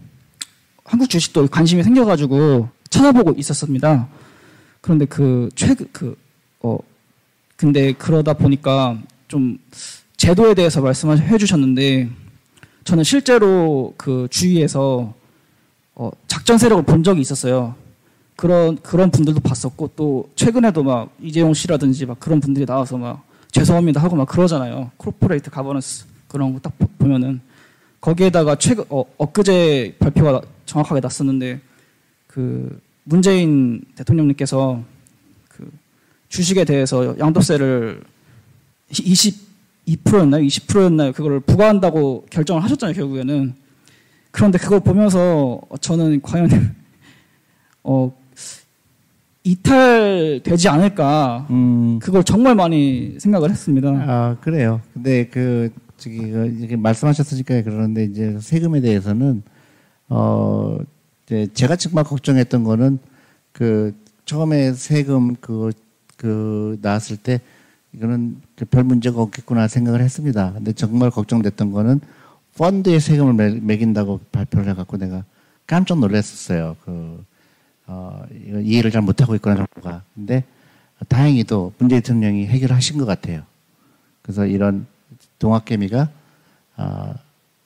[SPEAKER 2] 한국 주식도 관심이 생겨가지고 찾아보고 있었습니다. 그런데 그 최근 그 어, 근데 그러다 보니까 좀 제도에 대해서 말씀해 주셨는데 저는 실제로 그 주위에서 어, 작전 세력을 본 적이 있었어요. 그런 그런 분들도 봤었고 또 최근에도 막 이재용 씨라든지 막 그런 분들이 나와서 막 죄송합니다 하고 막 그러잖아요. corporate governance 그런 거 딱 보면은 거기에다가 최근 어, 엊그제 발표가 정확하게 났었는데 그 문재인 대통령님께서 그 주식에 대해서 양도세를 22%였나요? 20%였나요? 그거를 부과한다고 결정을 하셨잖아요, 결국에는. 그런데 그걸 보면서 저는 과연 어 이탈되지 않을까
[SPEAKER 1] 음,
[SPEAKER 2] 그걸 정말 많이 생각을 했습니다.
[SPEAKER 1] 아 그래요. 근데 그 저기 그 이렇게 말씀하셨으니까 그러는데 이제 세금에 대해서는 어이 제 제가 정말 걱정했던 거는 그 처음에 세금 그, 그 나왔을 때 이거는 별 문제가 없겠구나 생각을 했습니다. 근데 정말 걱정됐던 거는 펀드에 세금을 매, 매긴다고 발표를 해갖고 내가 깜짝 놀랐었어요. 그, 어, 이해를 잘 못하고 있구나 정부가. 근데 다행히도 문재인 대통령이 해결하신 것 같아요. 그래서 이런 동학개미가 아,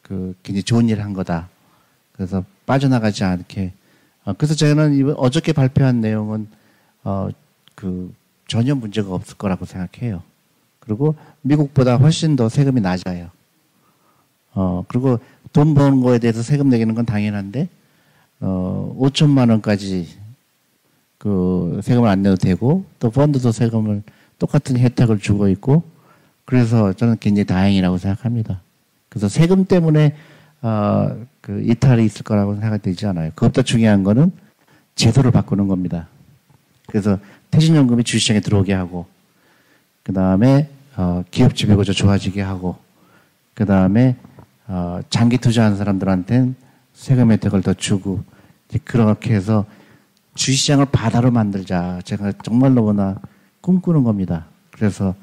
[SPEAKER 1] 그 굉장히 좋은 일을 한 거다. 그래서 빠져나가지 않게. 어, 그래서 저는 이번 어저께 발표한 내용은 어, 그 전혀 문제가 없을 거라고 생각해요. 그리고 미국보다 훨씬 더 세금이 낮아요. 어, 그리고 돈 버는 거에 대해서 세금 내기는 건 당연한데, 어, 5천만 원까지 그 세금을 안 내도 되고, 또 펀드도 세금을 똑같은 혜택을 주고 있고, 그래서 저는 굉장히 다행이라고 생각합니다. 그래서 세금 때문에, 어, 그 이탈이 있을 거라고 생각되지 않아요. 그것보다 중요한 거는 제도를 바꾸는 겁니다. 그래서 퇴직연금이 주시장에 들어오게 하고, 그 다음에, 어, 기업 지배구조 좋아지게 하고, 그 다음에, 어, 장기 투자하는 사람들한테는 세금 혜택을 더 주고, 그렇게 해서 주시장을 바다로 만들자. 제가 정말 너무나 꿈꾸는 겁니다. 그래서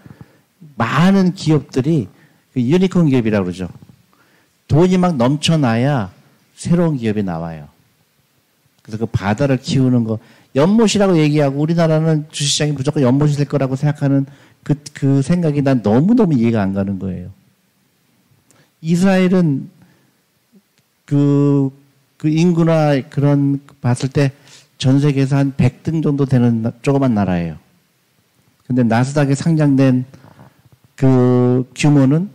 [SPEAKER 1] 많은 기업들이 그 유니콘 기업이라고 그러죠. 돈이 막 넘쳐나야 새로운 기업이 나와요. 그래서 그 바다를 키우는 거, 연못이라고 얘기하고 우리나라는 주시장이 무조건 연못이 될 거라고 생각하는 그, 그 생각이 난 너무너무 이해가 안 가는 거예요. 이스라엘은 그, 그 인구나 그런 봤을 때 전 세계에서 한 100등 정도 되는 나- 조그만 나라예요. 근데 나스닥에 상장된 그 규모는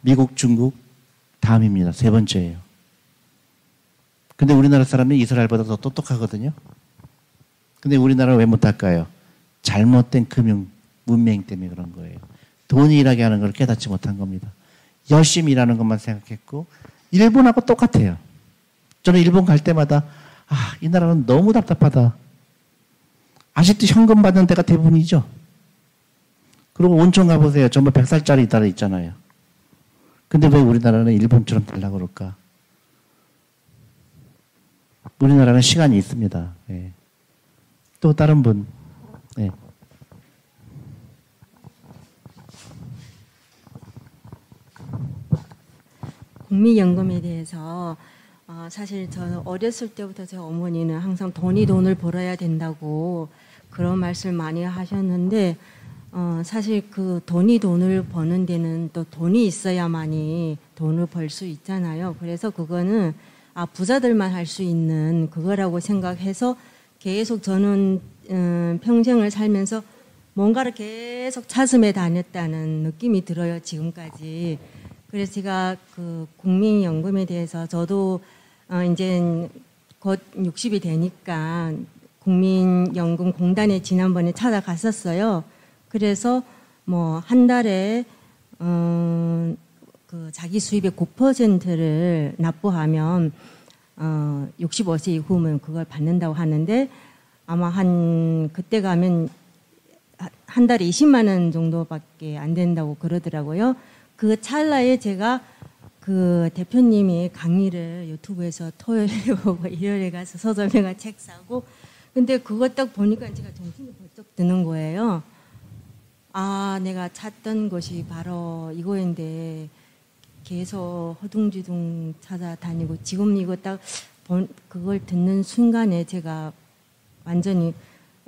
[SPEAKER 1] 미국, 중국 다음입니다. 세 번째예요. 근데 우리나라 사람이 이스라엘보다 더 똑똑하거든요. 근데 우리나라는 왜 못할까요? 잘못된 금융 문맹 때문에 그런 거예요. 돈이 일하게 하는 걸 깨닫지 못한 겁니다. 열심히 일하는 것만 생각했고 일본하고 똑같아요. 저는 일본 갈 때마다 아, 이 나라는 너무 답답하다. 아직도 현금 받는 데가 대부분이죠. 그리고 온천 가보세요. 전부 100살짜리 나라 있잖아요. 근데 왜 우리나라는 일본처럼 되려고 그럴까? 우리나라는 시간이 있습니다. 예. 또 다른 분. 예.
[SPEAKER 3] 국민연금에 대해서 어, 사실 저는 어렸을 때부터 제 어머니는 항상 돈이 돈을 벌어야 된다고 그런 말씀을 많이 하셨는데 어, 사실 그 돈이 돈을 버는 데는 또 돈이 있어야만이 돈을 벌 수 있잖아요. 그래서 그거는 아 부자들만 할 수 있는 그거라고 생각해서 계속 저는 음, 평생을 살면서 뭔가를 계속 찾음에 다녔다는 느낌이 들어요 지금까지. 그래서 제가 그 국민연금에 대해서 저도 어 이제 곧 60이 되니까 국민연금 공단에 지난번에 찾아갔었어요. 그래서 뭐 한 달에 어 그 자기 수입의 9%를 납부하면 어 65세 이후면 그걸 받는다고 하는데 아마 한 그때 가면 하- 한 달에 20만 원 정도밖에 안 된다고 그러더라고요. 그 찰나에 제가 그 대표님이 강의를 유튜브에서 토요일에 보고 일요일에 가서 서점에 책 사고 근데 그거 딱 보니까 제가 정신이 번쩍 드는 거예요. 아, 내가 찾던 것이 바로 이거인데 계속 허둥지둥 찾아다니고 지금 이거 딱 본- 그걸 듣는 순간에 제가 완전히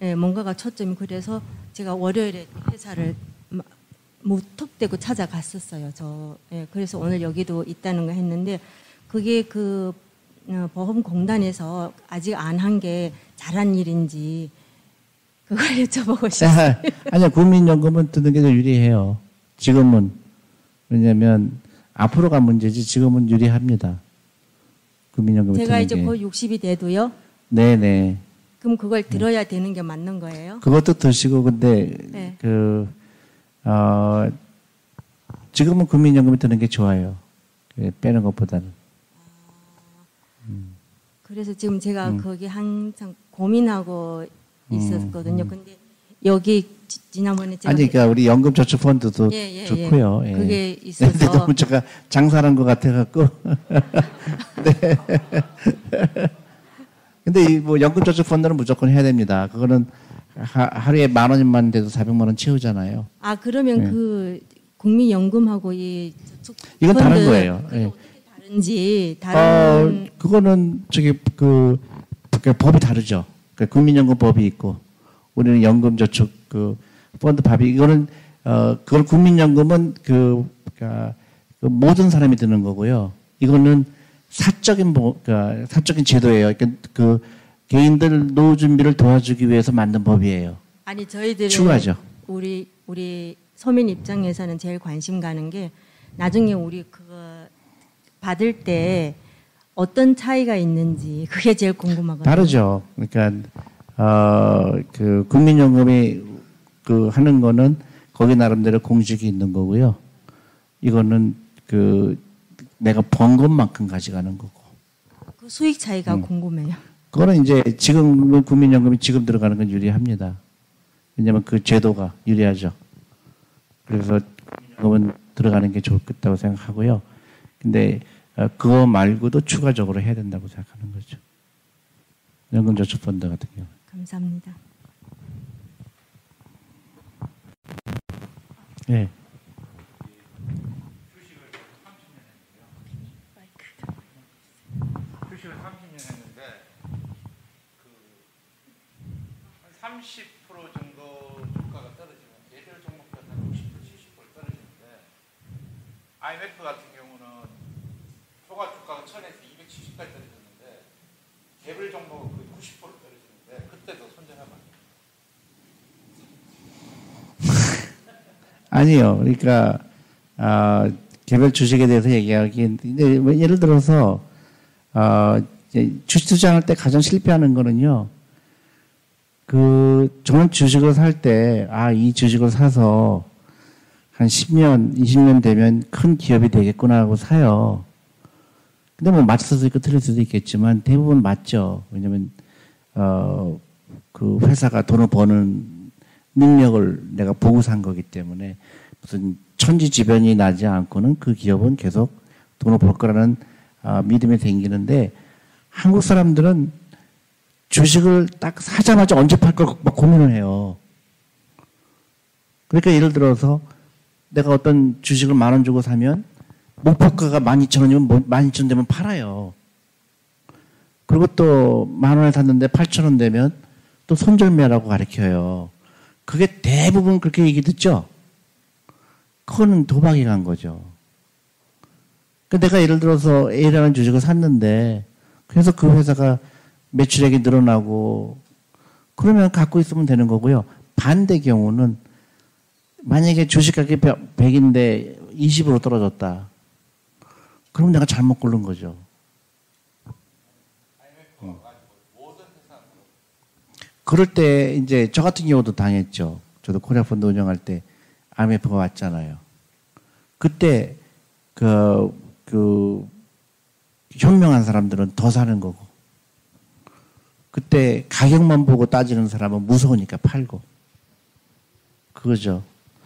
[SPEAKER 3] 예, 뭔가가 초점이 그래서 제가 월요일에 회사를 마- 무턱대고 찾아갔었어요. 저 예, 그래서 오늘 여기도 있다는 거 했는데 그게 그 어, 보험공단에서 아직 안 한 게 잘한 일인지 그걸 여쭤보고 싶어요.
[SPEAKER 1] 아니요, 국민연금은 드는 게 더 유리해요. 지금은. 왜냐면, 앞으로가 문제지, 지금은 유리합니다. 국민연금이
[SPEAKER 3] 제가 이제
[SPEAKER 1] 게.
[SPEAKER 3] 곧 60이 돼도요.
[SPEAKER 1] 네네.
[SPEAKER 3] 그럼 그걸 들어야 되는 게 맞는 거예요?
[SPEAKER 1] 그것도 드시고, 근데,
[SPEAKER 3] 네.
[SPEAKER 1] 그, 어, 지금은 국민연금이 드는 게 좋아요. 그 빼는 것보다는.
[SPEAKER 3] 그래서 지금 제가
[SPEAKER 1] 음.
[SPEAKER 3] 거기 항상 고민하고 있었거든요.
[SPEAKER 1] 음.
[SPEAKER 3] 근데 여기 지- 지난번에 제가
[SPEAKER 1] 아니 그러니까 우리 연금저축펀드도
[SPEAKER 3] 예, 예, 예.
[SPEAKER 1] 좋고요. 예.
[SPEAKER 3] 그게
[SPEAKER 1] 근데
[SPEAKER 3] 있어서
[SPEAKER 1] 너무 제가 장사하는 것 같아 갖고. 네. 근데 이 뭐 연금저축펀드는 무조건 해야 됩니다. 그거는 하, 하루에 만 원만 돼도 400만 원 채우잖아요.
[SPEAKER 3] 아 그러면
[SPEAKER 1] 예.
[SPEAKER 3] 그 국민연금하고 이 저축
[SPEAKER 1] 이건 다른 거예요. 예.
[SPEAKER 3] 다른지
[SPEAKER 1] 어,
[SPEAKER 3] 다른
[SPEAKER 1] 그거는 저기 그, 그 법이 다르죠. 그 국민연금 법이 있고 우리는 연금저축 그 펀드 법이 이거는 어 그걸 국민연금은 그, 그러니까 그 모든 사람이 드는 거고요. 이거는 사적인 뭐 그러니까 사적인 제도예요. 그러니까 그 개인들 노후 준비를 도와주기 위해서 만든 법이에요.
[SPEAKER 3] 아니 저희들은
[SPEAKER 1] 추가죠.
[SPEAKER 3] 우리 우리 서민 입장에서는 제일 관심 가는 게 나중에 우리 그거 받을 때 어떤 차이가 있는지 그게 제일 궁금하거든요.
[SPEAKER 1] 다르죠. 그러니까 어 그 국민연금이 그 하는 거는 거기 나름대로 공식이 있는 거고요. 이거는 그 내가 번 것만큼 가져가는 거고.
[SPEAKER 3] 그 수익 차이가
[SPEAKER 1] 음.
[SPEAKER 3] 궁금해요.
[SPEAKER 1] 그거는 이제 지금 국민연금이 지금 들어가는 건 유리합니다. 왜냐하면 그 제도가 유리하죠. 그래서 국민연금은 들어가는 게 좋겠다고 생각하고요. 근데 어, 그거 말고도 추가적으로 해야 된다고 생각하는 거죠. 연금저축펀드 같은 경우.
[SPEAKER 3] 감사합니다.
[SPEAKER 1] 예.
[SPEAKER 4] 주식을 30년 했는데 그한 30% 정도 주가가 떨어지면 예별 종목보다 한 60%, 70% 떨어지는데 IMF 같은 1000에서 270까지 떨어졌는데 개별 종목은 거의 90% 떨어지는데 그때도 손절하면.
[SPEAKER 1] 아니요. 그러니까 아, 개별 주식에 대해서 얘기하기 뭐 예를 들어서 아, 이제 주식 투자할 때 가장 실패하는 거는요. 그 저는 주식을 살 때 아, 이 주식을 사서 한 10년, 20년 되면 큰 기업이 되겠구나 하고 사요. 근데 뭐 있고 틀릴 수도 있겠지만 대부분 맞죠. 왜냐면 어, 그 회사가 돈을 버는 능력을 내가 보고 산 거기 때문에 무슨 천지지변이 나지 않고는 그 기업은 계속 돈을 벌 거라는 아, 믿음이 생기는데 한국 사람들은 주식을 딱 사자마자 언제 팔걸막 고민을 해요. 그러니까 예를 들어서 내가 어떤 주식을 만 원 주고 사면 목표가가 12,000원이면 12,000원 되면 팔아요. 그리고 또 만 원에 샀는데 8,000원 되면 또 손절매라고 가르쳐요. 그게 대부분 그렇게 얘기 듣죠? 그거는 도박이 간 거죠. 그 내가 예를 들어서 A라는 주식을 샀는데 그래서 그 회사가 매출액이 늘어나고 그러면 갖고 있으면 되는 거고요. 반대 경우는 만약에 주식 가격이 100인데 20으로 떨어졌다. 그럼 내가 잘못 고른 거죠. 그럴 때 이제 저 같은 경우도 당했죠. 저도 코리아 펀드 운영할 때 IMF가 왔잖아요. 그때 그, 그 현명한 사람들은 더 사는 거고 그때 가격만 보고 따지는 사람은 무서우니까 팔고 그거죠.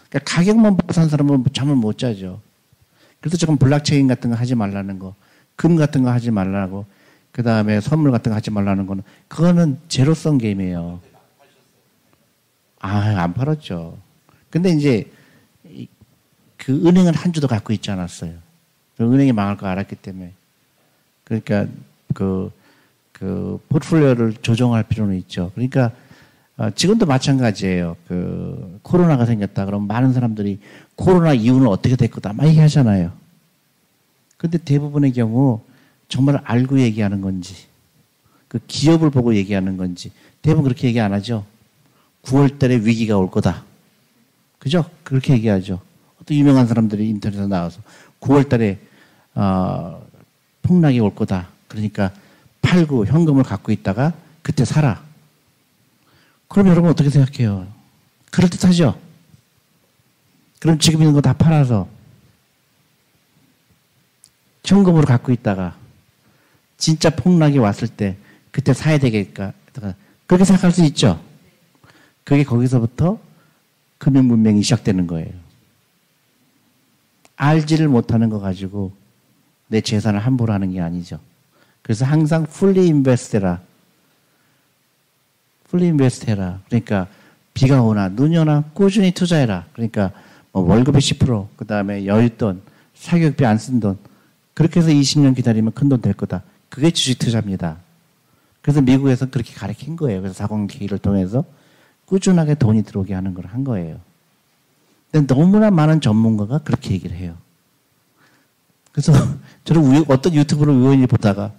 [SPEAKER 1] 그러니까 가격만 보고 산 사람은 잠을 못 자죠. 그래서 조금 블록체인 같은 거 하지 말라는 거, 금 같은 거 하지 말라고, 그 다음에 선물 같은 거 하지 말라는 거는 그거는 제로성 게임이에요. 아, 안 팔았죠. 근데 이제 이- 그 은행은 한 주도 갖고 있지 않았어요. 그 은행이 망할 거 알았기 때문에. 그러니까 그, 그 포트폴리오를 조정할 필요는 있죠. 그러니까 어, 지금도 마찬가지예요. 그 코로나가 생겼다 그러면 많은 사람들이 코로나 이후는 어떻게 될 거다 막 얘기하잖아요. 근데 대부분의 경우 정말 알고 얘기하는 건지 그 기업을 보고 얘기하는 건지 대부분 그렇게 얘기 안 하죠. 9월 달에 위기가 올 거다. 그죠? 그렇게 얘기하죠. 어떤 유명한 사람들이 인터넷에 나와서 9월 달에 어, 폭락이 올 거다. 그러니까 팔고 현금을 갖고 있다가 그때 사라. 그럼 여러분 어떻게 생각해요? 그럴듯하죠? 그럼 지금 있는 거 다 팔아서 현금으로 갖고 있다가 진짜 폭락이 왔을 때 그때 사야 되겠까? 그렇게 생각할 수 있죠. 그게 거기서부터 금융 문명이 시작되는 거예요. 알지를 못하는 거 가지고 내 재산을 함부로 하는 게 아니죠. 그래서 항상 풀리 인베스트라. 풀리 인베스트 해라. 그러니까 비가 오나 눈이 오나 꾸준히 투자해라. 그러니까 뭐 월급의 10%, 그 다음에 여윳돈, 사교육비 안 쓴 돈. 그렇게 해서 20년 기다리면 큰 돈 될 거다. 그게 주식 투자입니다. 그래서 미국에서 그렇게 가르친 거예요. 그래서 사공기를 통해서 꾸준하게 돈이 들어오게 하는 걸 한 거예요. 근데 너무나 많은 전문가가 그렇게 얘기를 해요. 그래서 저는 어떤 유튜브를 우연히 보다가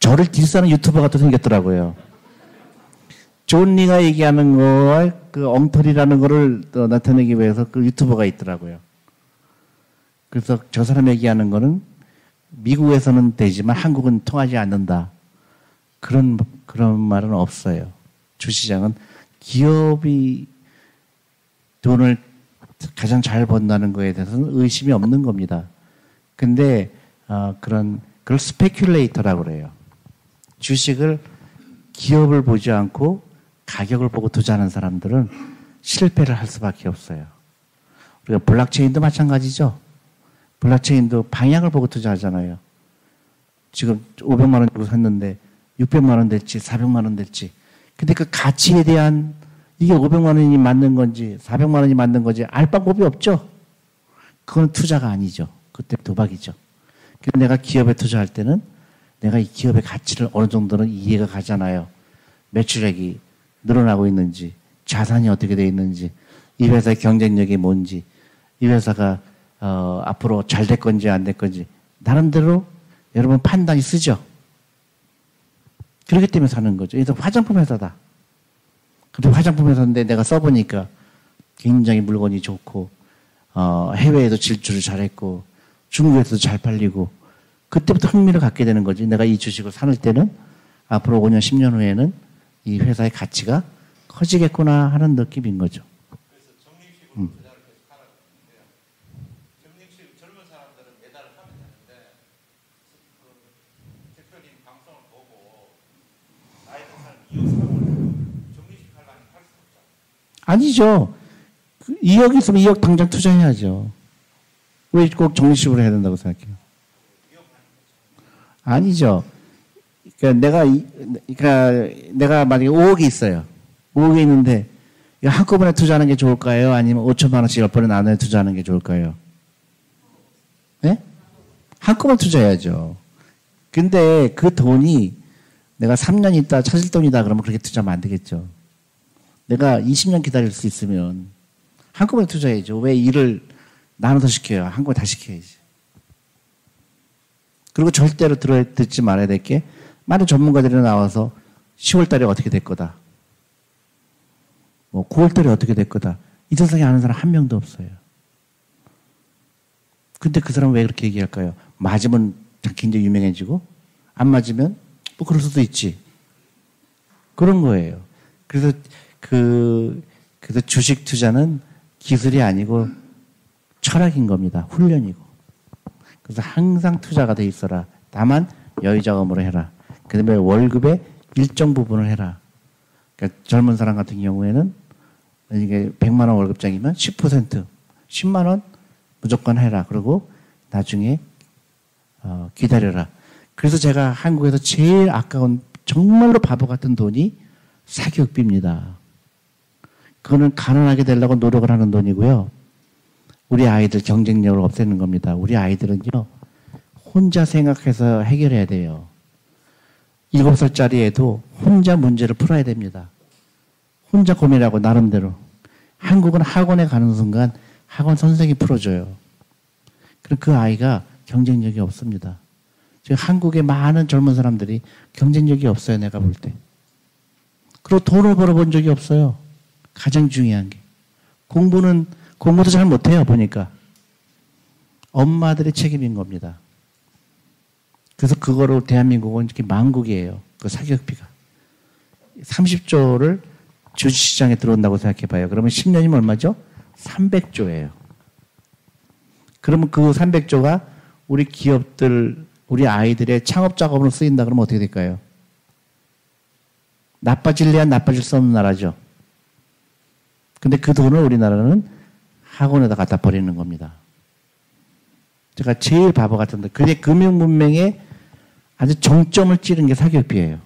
[SPEAKER 1] 저를 diss하는 유튜버가 또 생겼더라고요. 존 리가 얘기하는 거와 그 엉터리라는 거를 나타내기 위해서 그 유튜버가 있더라고요. 그래서 저 사람 얘기하는 거는 미국에서는 되지만 한국은 통하지 않는다. 그런, 그런 말은 없어요. 주식시장은 기업이 돈을 가장 잘 번다는 거에 대해서는 의심이 없는 겁니다. 근데, 어, 그런, 그걸 speculator라고 그래요. 주식을 기업을 보지 않고 가격을 보고 투자하는 사람들은 실패를 할 수밖에 없어요. 우리가 블록체인도 마찬가지죠. 블록체인도 방향을 보고 투자하잖아요. 지금 500만 원 주고 샀는데 600만 원 될지 400만 원 될지. 근데 그 가치에 대한 이게 500만 원이 맞는 건지 400만 원이 맞는 건지 알 방법이 없죠. 그건 투자가 아니죠. 그때 도박이죠. 그래서 내가 기업에 투자할 때는 내가 이 기업의 가치를 어느 정도는 이해가 가잖아요. 매출액이 늘어나고 있는지, 자산이 어떻게 되어 있는지, 이 회사의 경쟁력이 뭔지, 이 회사가 어, 앞으로 잘 될 건지 안 될 건지 나름대로 여러분 판단이 쓰죠. 그렇기 때문에 사는 거죠. 그래서 화장품 회사다. 근데 화장품 회사인데 내가 써보니까 굉장히 물건이 좋고 어, 해외에도 질주를 잘했고 중국에서도 잘 팔리고 그때부터 흥미를 갖게 되는 거지. 내가 이 주식을 사는 때는 앞으로 5년, 10년 후에는 이 회사의 가치가 커지겠구나 하는 느낌인 거죠. 아니죠. 2억 있으면 2억 당장 투자해야죠. 왜 꼭 정식으로 해야 된다고 생각해요? 아니죠. 그러니까 내가, 그러니까 내가 만약에 5억이 있어요. 5억이 있는데 한꺼번에 투자하는 게 좋을까요? 아니면 5천만 원씩 10번에 나눠 투자하는 게 좋을까요? 네? 한꺼번에 투자해야죠. 근데 그 돈이 내가 3년 있다 찾을 돈이다 그러면 그렇게 투자하면 안 되겠죠. 내가 20년 기다릴 수 있으면 한꺼번에 투자해야죠. 왜 일을 나눠서 시켜요? 한꺼번에 다 시켜야지. 그리고 절대로 들어 듣지 말아야 될 게 많은 전문가들이 나와서 10월 달에 어떻게 될 거다. 뭐 9월 달에 어떻게 될 거다. 이 세상에 아는 사람 한 명도 없어요. 근데 그 사람은 왜 그렇게 얘기할까요? 맞으면 굉장히 유명해지고 안 맞으면 뭐 그럴 수도 있지. 그런 거예요. 그래서 그, 그래서 주식 투자는 기술이 아니고 철학인 겁니다. 훈련이고. 그래서 항상 투자가 돼 있어라. 다만 여유자금으로 해라. 그 다음에 월급의 일정 부분을 해라. 그러니까 젊은 사람 같은 경우에는 이게 100만 원 월급장이면 10%, 10만 원 무조건 해라. 그리고 나중에 어, 기다려라. 그래서 제가 한국에서 제일 아까운 정말로 바보 같은 돈이 사교육비입니다. 그거는 가난하게 되려고 노력을 하는 돈이고요. 우리 아이들 경쟁력을 없애는 겁니다. 우리 아이들은요, 혼자 생각해서 해결해야 돼요. 일곱 살짜리 애도 혼자 문제를 풀어야 됩니다. 혼자 고민하고 나름대로. 한국은 학원에 가는 순간 학원 선생이 풀어줘요. 그럼 그 아이가 경쟁력이 없습니다. 지금 한국의 많은 젊은 사람들이 경쟁력이 없어요, 내가 볼 때. 그리고 돈을 벌어본 적이 없어요. 가장 중요한 게. 공부는, 공부도 잘 못해요, 보니까. 엄마들의 책임인 겁니다. 그래서 그거로 대한민국은 이렇게 망국이에요. 그 사교육비가. 30조를 주식시장에 들어온다고 생각해 봐요. 그러면 10년이면 얼마죠? 300조예요. 그러면 그 300조가 우리 기업들 우리 아이들의 창업 작업으로 쓰인다 그러면 어떻게 될까요? 나빠질래야 나빠질 수 없는 나라죠. 근데 그 돈을 우리나라는 학원에다 갖다 버리는 겁니다. 제가 제일 바보 같은데 그게 금융 문명의 아주 정점을 찌른 게 사교육비예요.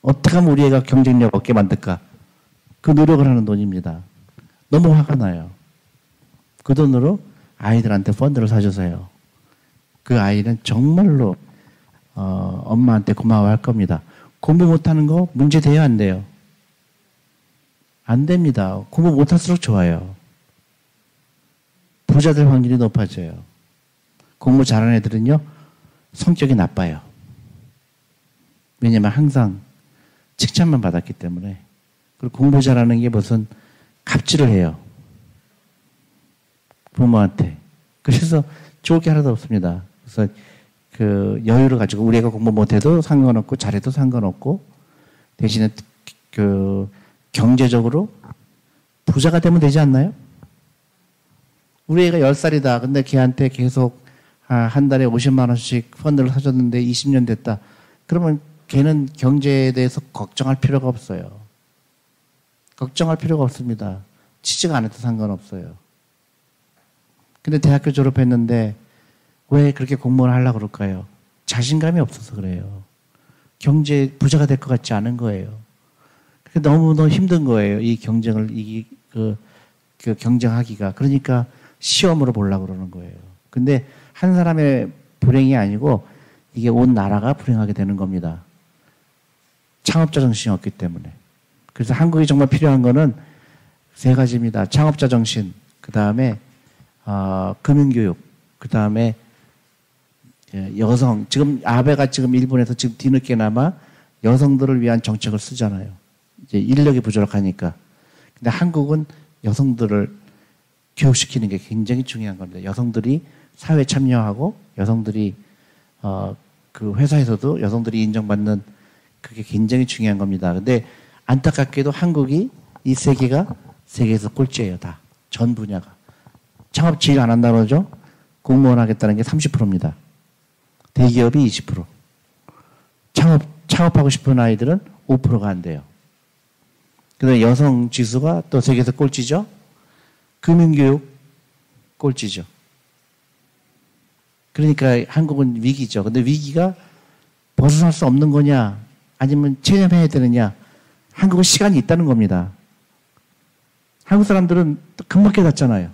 [SPEAKER 1] 어떻게 하면 우리 애가 경쟁력 없게 만들까? 그 노력을 하는 돈입니다. 너무 화가 나요. 그 돈으로 아이들한테 펀드를 사줘서요. 그 아이는 정말로 어, 엄마한테 고마워할 겁니다. 공부 못하는 거 문제 돼요, 안 돼요? 안 됩니다. 공부 못할수록 좋아요. 부자들 확률이 높아져요. 공부 잘하는 애들은요, 성격이 나빠요. 왜냐면 항상 칭찬만 받았기 때문에. 그리고 공부 잘하는 게 무슨 갑질을 해요. 부모한테. 그래서 좋을 게 하나도 없습니다. 그래서 그 여유를 가지고 우리 가 공부 못해도 상관없고 잘해도 상관없고 대신에 그 경제적으로 부자가 되면 되지 않나요? 우리 애가 10살이다. 근데 걔한테 계속 한 달에 50만 원씩 펀드를 사줬는데 20년 됐다. 그러면 걔는 경제에 대해서 걱정할 필요가 없어요. 걱정할 필요가 없습니다. 취직 안 해도 상관없어요. 근데 대학교 졸업했는데 왜 그렇게 공무원을 하려고 그럴까요? 자신감이 없어서 그래요. 경제 부자가 될 것 같지 않은 거예요. 너무너무 힘든 거예요. 이 경쟁을, 이, 그, 그 경쟁하기가. 그러니까 시험으로 보려고 그러는 거예요. 근데 한 사람의 불행이 아니고 이게 온 나라가 불행하게 되는 겁니다. 창업자 정신이 없기 때문에. 그래서 한국이 정말 필요한 거는 세 가지입니다. 창업자 정신, 그 다음에 어, 금융교육, 그 다음에 예, 여성. 지금 아베가 지금 일본에서 지금 뒤늦게나마 여성들을 위한 정책을 쓰잖아요. 이제 인력이 부족하니까. 근데 한국은 여성들을 교육시키는 게 굉장히 중요한 겁니다. 여성들이 사회 참여하고 여성들이 어, 그 회사에서도 여성들이 인정받는 그게 굉장히 중요한 겁니다. 근데 안타깝게도 한국이 이 세계가 세계에서 꼴찌예요, 다. 전 분야가. 창업 제일 안 한다고 그러죠? 공무원 하겠다는 게 30%입니다. 대기업이 20%. 창업, 창업하고 싶은 아이들은 5%가 안 돼요. 그다음에 여성 지수가 또 세계에서 꼴찌죠? 금융교육 꼴찌죠. 그러니까 한국은 위기죠. 근데 위기가 벗어날 수 없는 거냐? 아니면 체념해야 되느냐? 한국은 시간이 있다는 겁니다. 한국 사람들은 금방 깨닫잖아요.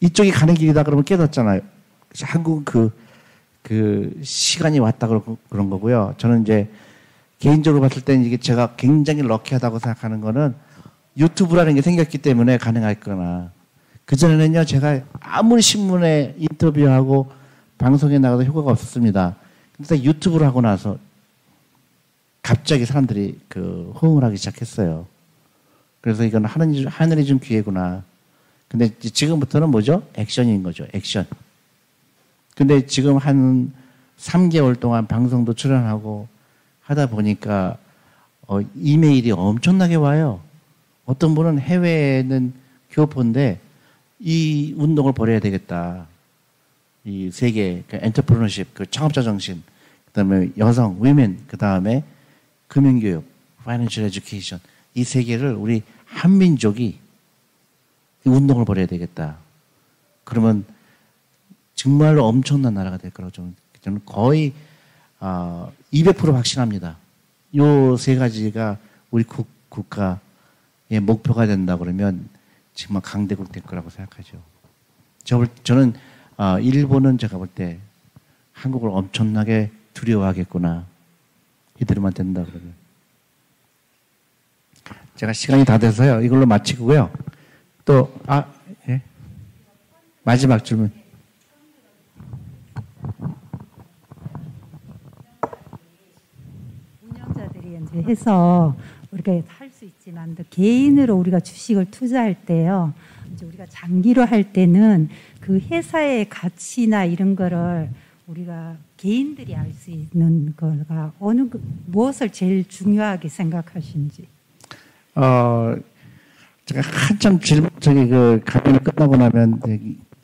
[SPEAKER 1] 이쪽이 가는 길이다 그러면 깨닫잖아요. 한국은 그, 그 시간이 왔다 그런 거고요. 저는 이제 개인적으로 봤을 때는 이게 제가 굉장히 럭키하다고 생각하는 거는 유튜브라는 게 생겼기 때문에 가능했거나 그전에는요 제가 아무리 신문에 인터뷰하고 방송에 나가도 효과가 없었습니다. 근데 유튜브를 하고 나서 갑자기 사람들이 그 호응을 하기 시작했어요. 그래서 이건 하늘이, 하늘이 준 기회구나. 근데 지금부터는 뭐죠? 액션인 거죠. 액션. 근데 지금 한 3개월 동안 방송도 출연하고 하다 보니까 어, 이메일이 엄청나게 와요. 어떤 분은 해외에는 교포인데 이 운동을 벌여야 되겠다. 이 세계 그 엔터프로너십, 그 창업자 정신, 그다음에 여성, 위멘, 그다음에 금융교육, 파이낸셜 에듀케이션 이 세계를 우리 한민족이 운동을 벌여야 되겠다. 그러면 정말로 엄청난 나라가 될 거라고 저는, 거의 어, 200% 확신합니다. 요 세 가지가 우리 국, 국가의 목표가 된다 그러면 정말 강대국 될 거라고 생각하죠. 저, 저는 어, 일본은 제가 볼 때 한국을 엄청나게 두려워하겠구나. 이대로만 된다 그러면. 제가 시간이 다 돼서요. 이걸로 마치고요. 또, 아, 예. 마지막 질문.
[SPEAKER 5] 운영자들이 이제 해서 우리가 할 수 있지만 개인으로 우리가 주식을 투자할 때요. 이제 우리가 장기로 할 때는 그 회사의 가치나 이런 거를 우리가 개인들이 알 수 있는 거가 어느 그, 무엇을 제일 중요하게 생각하시는지.
[SPEAKER 1] 어, 제가 한참 질문 저기 그 강연이 끝나고 나면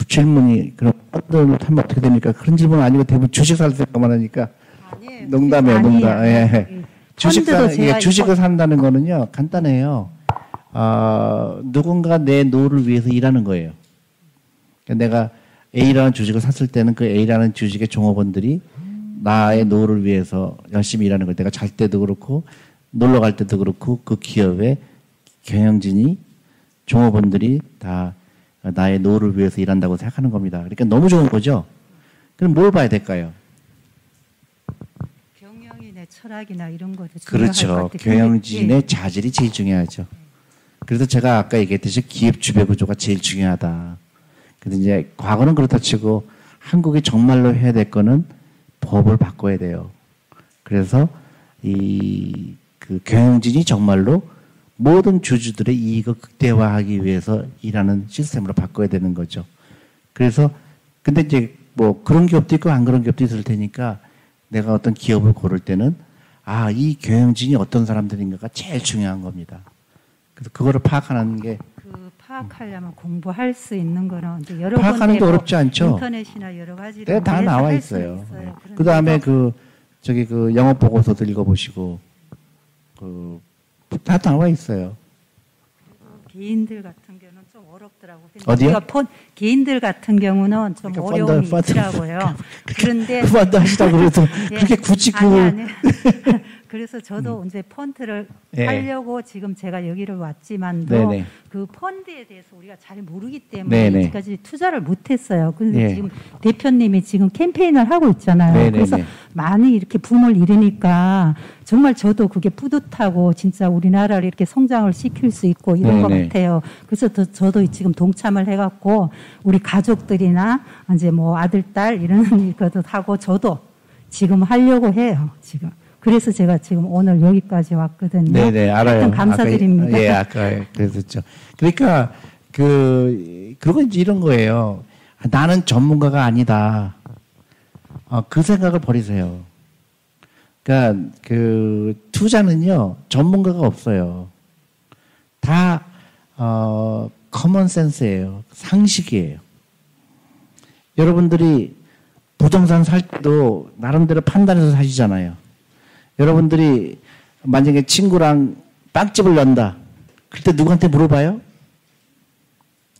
[SPEAKER 1] 질문이 그런 펀드 하면 어떻게 됩니까? 그런 질문 아니고 대부분 주식 살 생각만 하니까
[SPEAKER 5] 아니에요.
[SPEAKER 1] 농담이에요, 농담. 예.
[SPEAKER 5] 이
[SPEAKER 1] 주식
[SPEAKER 5] 펀드도
[SPEAKER 1] 사는,
[SPEAKER 5] 제가
[SPEAKER 1] 예, 주식을 산다는 거는요, 간단해요. 아, 누군가 내 노후를 위해서 일하는 거예요. 그러니까 내가 A라는 주식을 샀을 때는 그 A라는 주식의 종업원들이 나의 노후를 위해서 열심히 일하는 거예요. 내가 잘 때도 그렇고, 놀러 갈 때도 그렇고, 그 기업의 경영진이, 종업원들이 다 나의 노후를 위해서 일한다고 생각하는 겁니다. 그러니까 너무 좋은 거죠? 그럼 뭘 봐야 될까요?
[SPEAKER 5] 경영인의 철학이나 이런 것도
[SPEAKER 1] 그렇죠. 경영진의
[SPEAKER 5] 예.
[SPEAKER 1] 자질이 제일 중요하죠. 그래서 제가 아까 얘기했듯이 기업 주배 구조가 제일 중요하다. 근데 이제 과거는 그렇다 치고 한국이 정말로 해야 될 거는 법을 바꿔야 돼요. 그래서 이 그 경영진이 정말로 모든 주주들의 이익을 극대화하기 위해서 일하는 시스템으로 바꿔야 되는 거죠. 그래서 근데 이제 뭐 그런 기업도 있고 안 그런 기업도 있을 테니까 내가 어떤 기업을 고를 때는 아, 이 경영진이 어떤 사람들인가가 제일 중요한 겁니다. 그래서 그거를 파악하는
[SPEAKER 5] 게그 파악하려면 공부할 수 있는 거는 이제 여러
[SPEAKER 1] 파악하는
[SPEAKER 5] 게뭐
[SPEAKER 1] 어렵지 않죠.
[SPEAKER 5] 인터넷이나 여러 가지로
[SPEAKER 1] 네, 다 나와 있어요.
[SPEAKER 5] 그런데
[SPEAKER 1] 그 다음에 또그 저기 그 영업 보고서도 읽어보시고 그 다 나와 있어요.
[SPEAKER 5] 개인들 같은 경우는 좀 어렵더라고.
[SPEAKER 1] 어디요?
[SPEAKER 5] 펀, 개인들 같은 경우는 좀
[SPEAKER 1] 그러니까
[SPEAKER 5] 어려움이
[SPEAKER 1] 펀드, 펀드.
[SPEAKER 5] 있더라고요. 그런데
[SPEAKER 1] 그만도 하시다 그래도
[SPEAKER 5] 예.
[SPEAKER 1] 그렇게 굳이 그
[SPEAKER 5] 아니 아니. 그래서 저도 이제 펀드를
[SPEAKER 1] 예.
[SPEAKER 5] 하려고 지금 제가 여기를 왔지만도
[SPEAKER 1] 네네.
[SPEAKER 5] 그 펀드에 대해서 우리가 잘 모르기 때문에
[SPEAKER 1] 네네.
[SPEAKER 5] 이제까지 투자를 못했어요. 근데
[SPEAKER 1] 예.
[SPEAKER 5] 지금 대표님이 지금 캠페인을 하고 있잖아요.
[SPEAKER 1] 네네네.
[SPEAKER 5] 그래서 많이 이렇게 붐을 일으니까 정말 저도 그게 뿌듯하고 진짜 우리나라를 이렇게 성장을 시킬 수 있고 이런 것
[SPEAKER 1] 네네.
[SPEAKER 5] 같아요. 그래서 더- 저도 지금 동참을 해갖고 우리 가족들이나 이제 뭐 아들 딸 이런 것도 하고 저도 지금 하려고 해요. 지금. 그래서 제가 지금 오늘 여기까지 왔거든요.
[SPEAKER 1] 네네 알아요.
[SPEAKER 5] 하여튼 감사드립니다.
[SPEAKER 1] 아까, 예, 아까 그랬었죠. 그러니까 그 그리고 이제 이런 거예요. 아, 나는 전문가가 아니다. 어, 그 생각을 버리세요. 그러니까 그 투자는요 전문가가 없어요. 다 어, common sense예요. 상식이에요. 여러분들이 부동산 살 때도 나름대로 판단해서 사시잖아요. 여러분들이 만약에 친구랑 빵집을 연다. 그때 누구한테 물어봐요?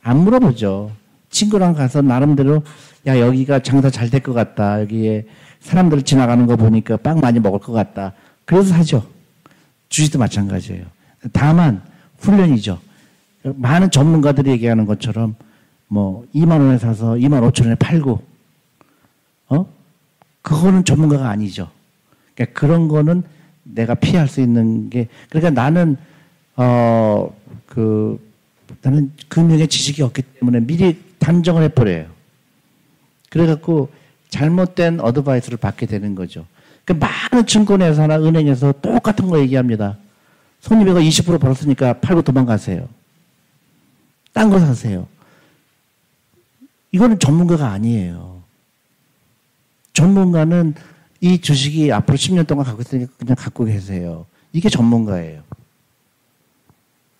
[SPEAKER 1] 안 물어보죠. 친구랑 가서 나름대로 야 여기가 장사 잘 될 것 같다. 여기에 사람들 지나가는 거 보니까 빵 많이 먹을 것 같다. 그래서 사죠. 주식도 마찬가지예요. 다만 훈련이죠. 많은 전문가들이 얘기하는 것처럼 뭐 2만 원에 사서 2만 5천 원에 팔고 어? 그거는 전문가가 아니죠. 그러니까 그런 거는 내가 피할 수 있는 게 그러니까 나는 어 그 나는 금융의 지식이 없기 때문에 미리 단정을 해버려요. 그래갖고 잘못된 어드바이스를 받게 되는 거죠. 그 많은 증권회사나 은행에서 똑같은 거 얘기합니다. 손님이 거20% 벌었으니까 팔고 도망가세요. 딴 거 사세요. 이거는 전문가가 아니에요. 전문가는 이 주식이 앞으로 10년 동안 갖고 있으니까 그냥 갖고 계세요. 이게 전문가예요.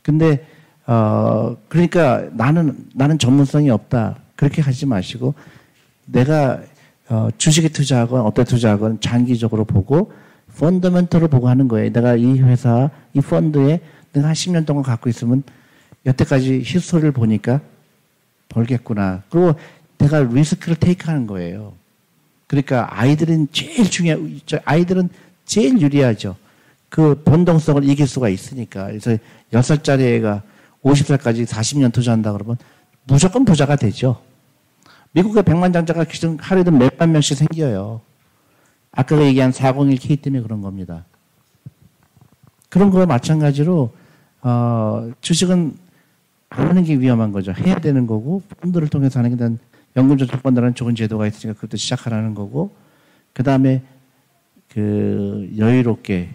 [SPEAKER 1] 근데 어 그러니까 나는 나는 전문성이 없다. 그렇게 하지 마시고 내가 어, 주식에 투자하건 어떤 투자하건 장기적으로 보고 펀더멘털을 보고 하는 거예요. 내가 이 회사 이 펀드에 내가 한 10년 동안 갖고 있으면 여태까지 히스토리를 보니까 벌겠구나. 그리고 내가 리스크를 테이크하는 거예요. 그러니까 아이들은 제일 중요, 저 아이들은 제일 유리하죠. 그 변동성을 이길 수가 있으니까. 그래서 6살짜리 애가 50살까지 40년 투자한다 그러면 무조건 부자가 되죠. 미국의 백만 장자가 기존 하루에도 몇만 명씩 생겨요. 아까 얘기한 401k 때문에 그런 겁니다. 그런 거와 마찬가지로 어, 주식은 안 하는 게 위험한 거죠. 해야 되는 거고 펀드를 통해서 하는 게 난 연금저축펀드라는 좋은 제도가 있으니까 그것도 시작하라는 거고 그 다음에 그 여유롭게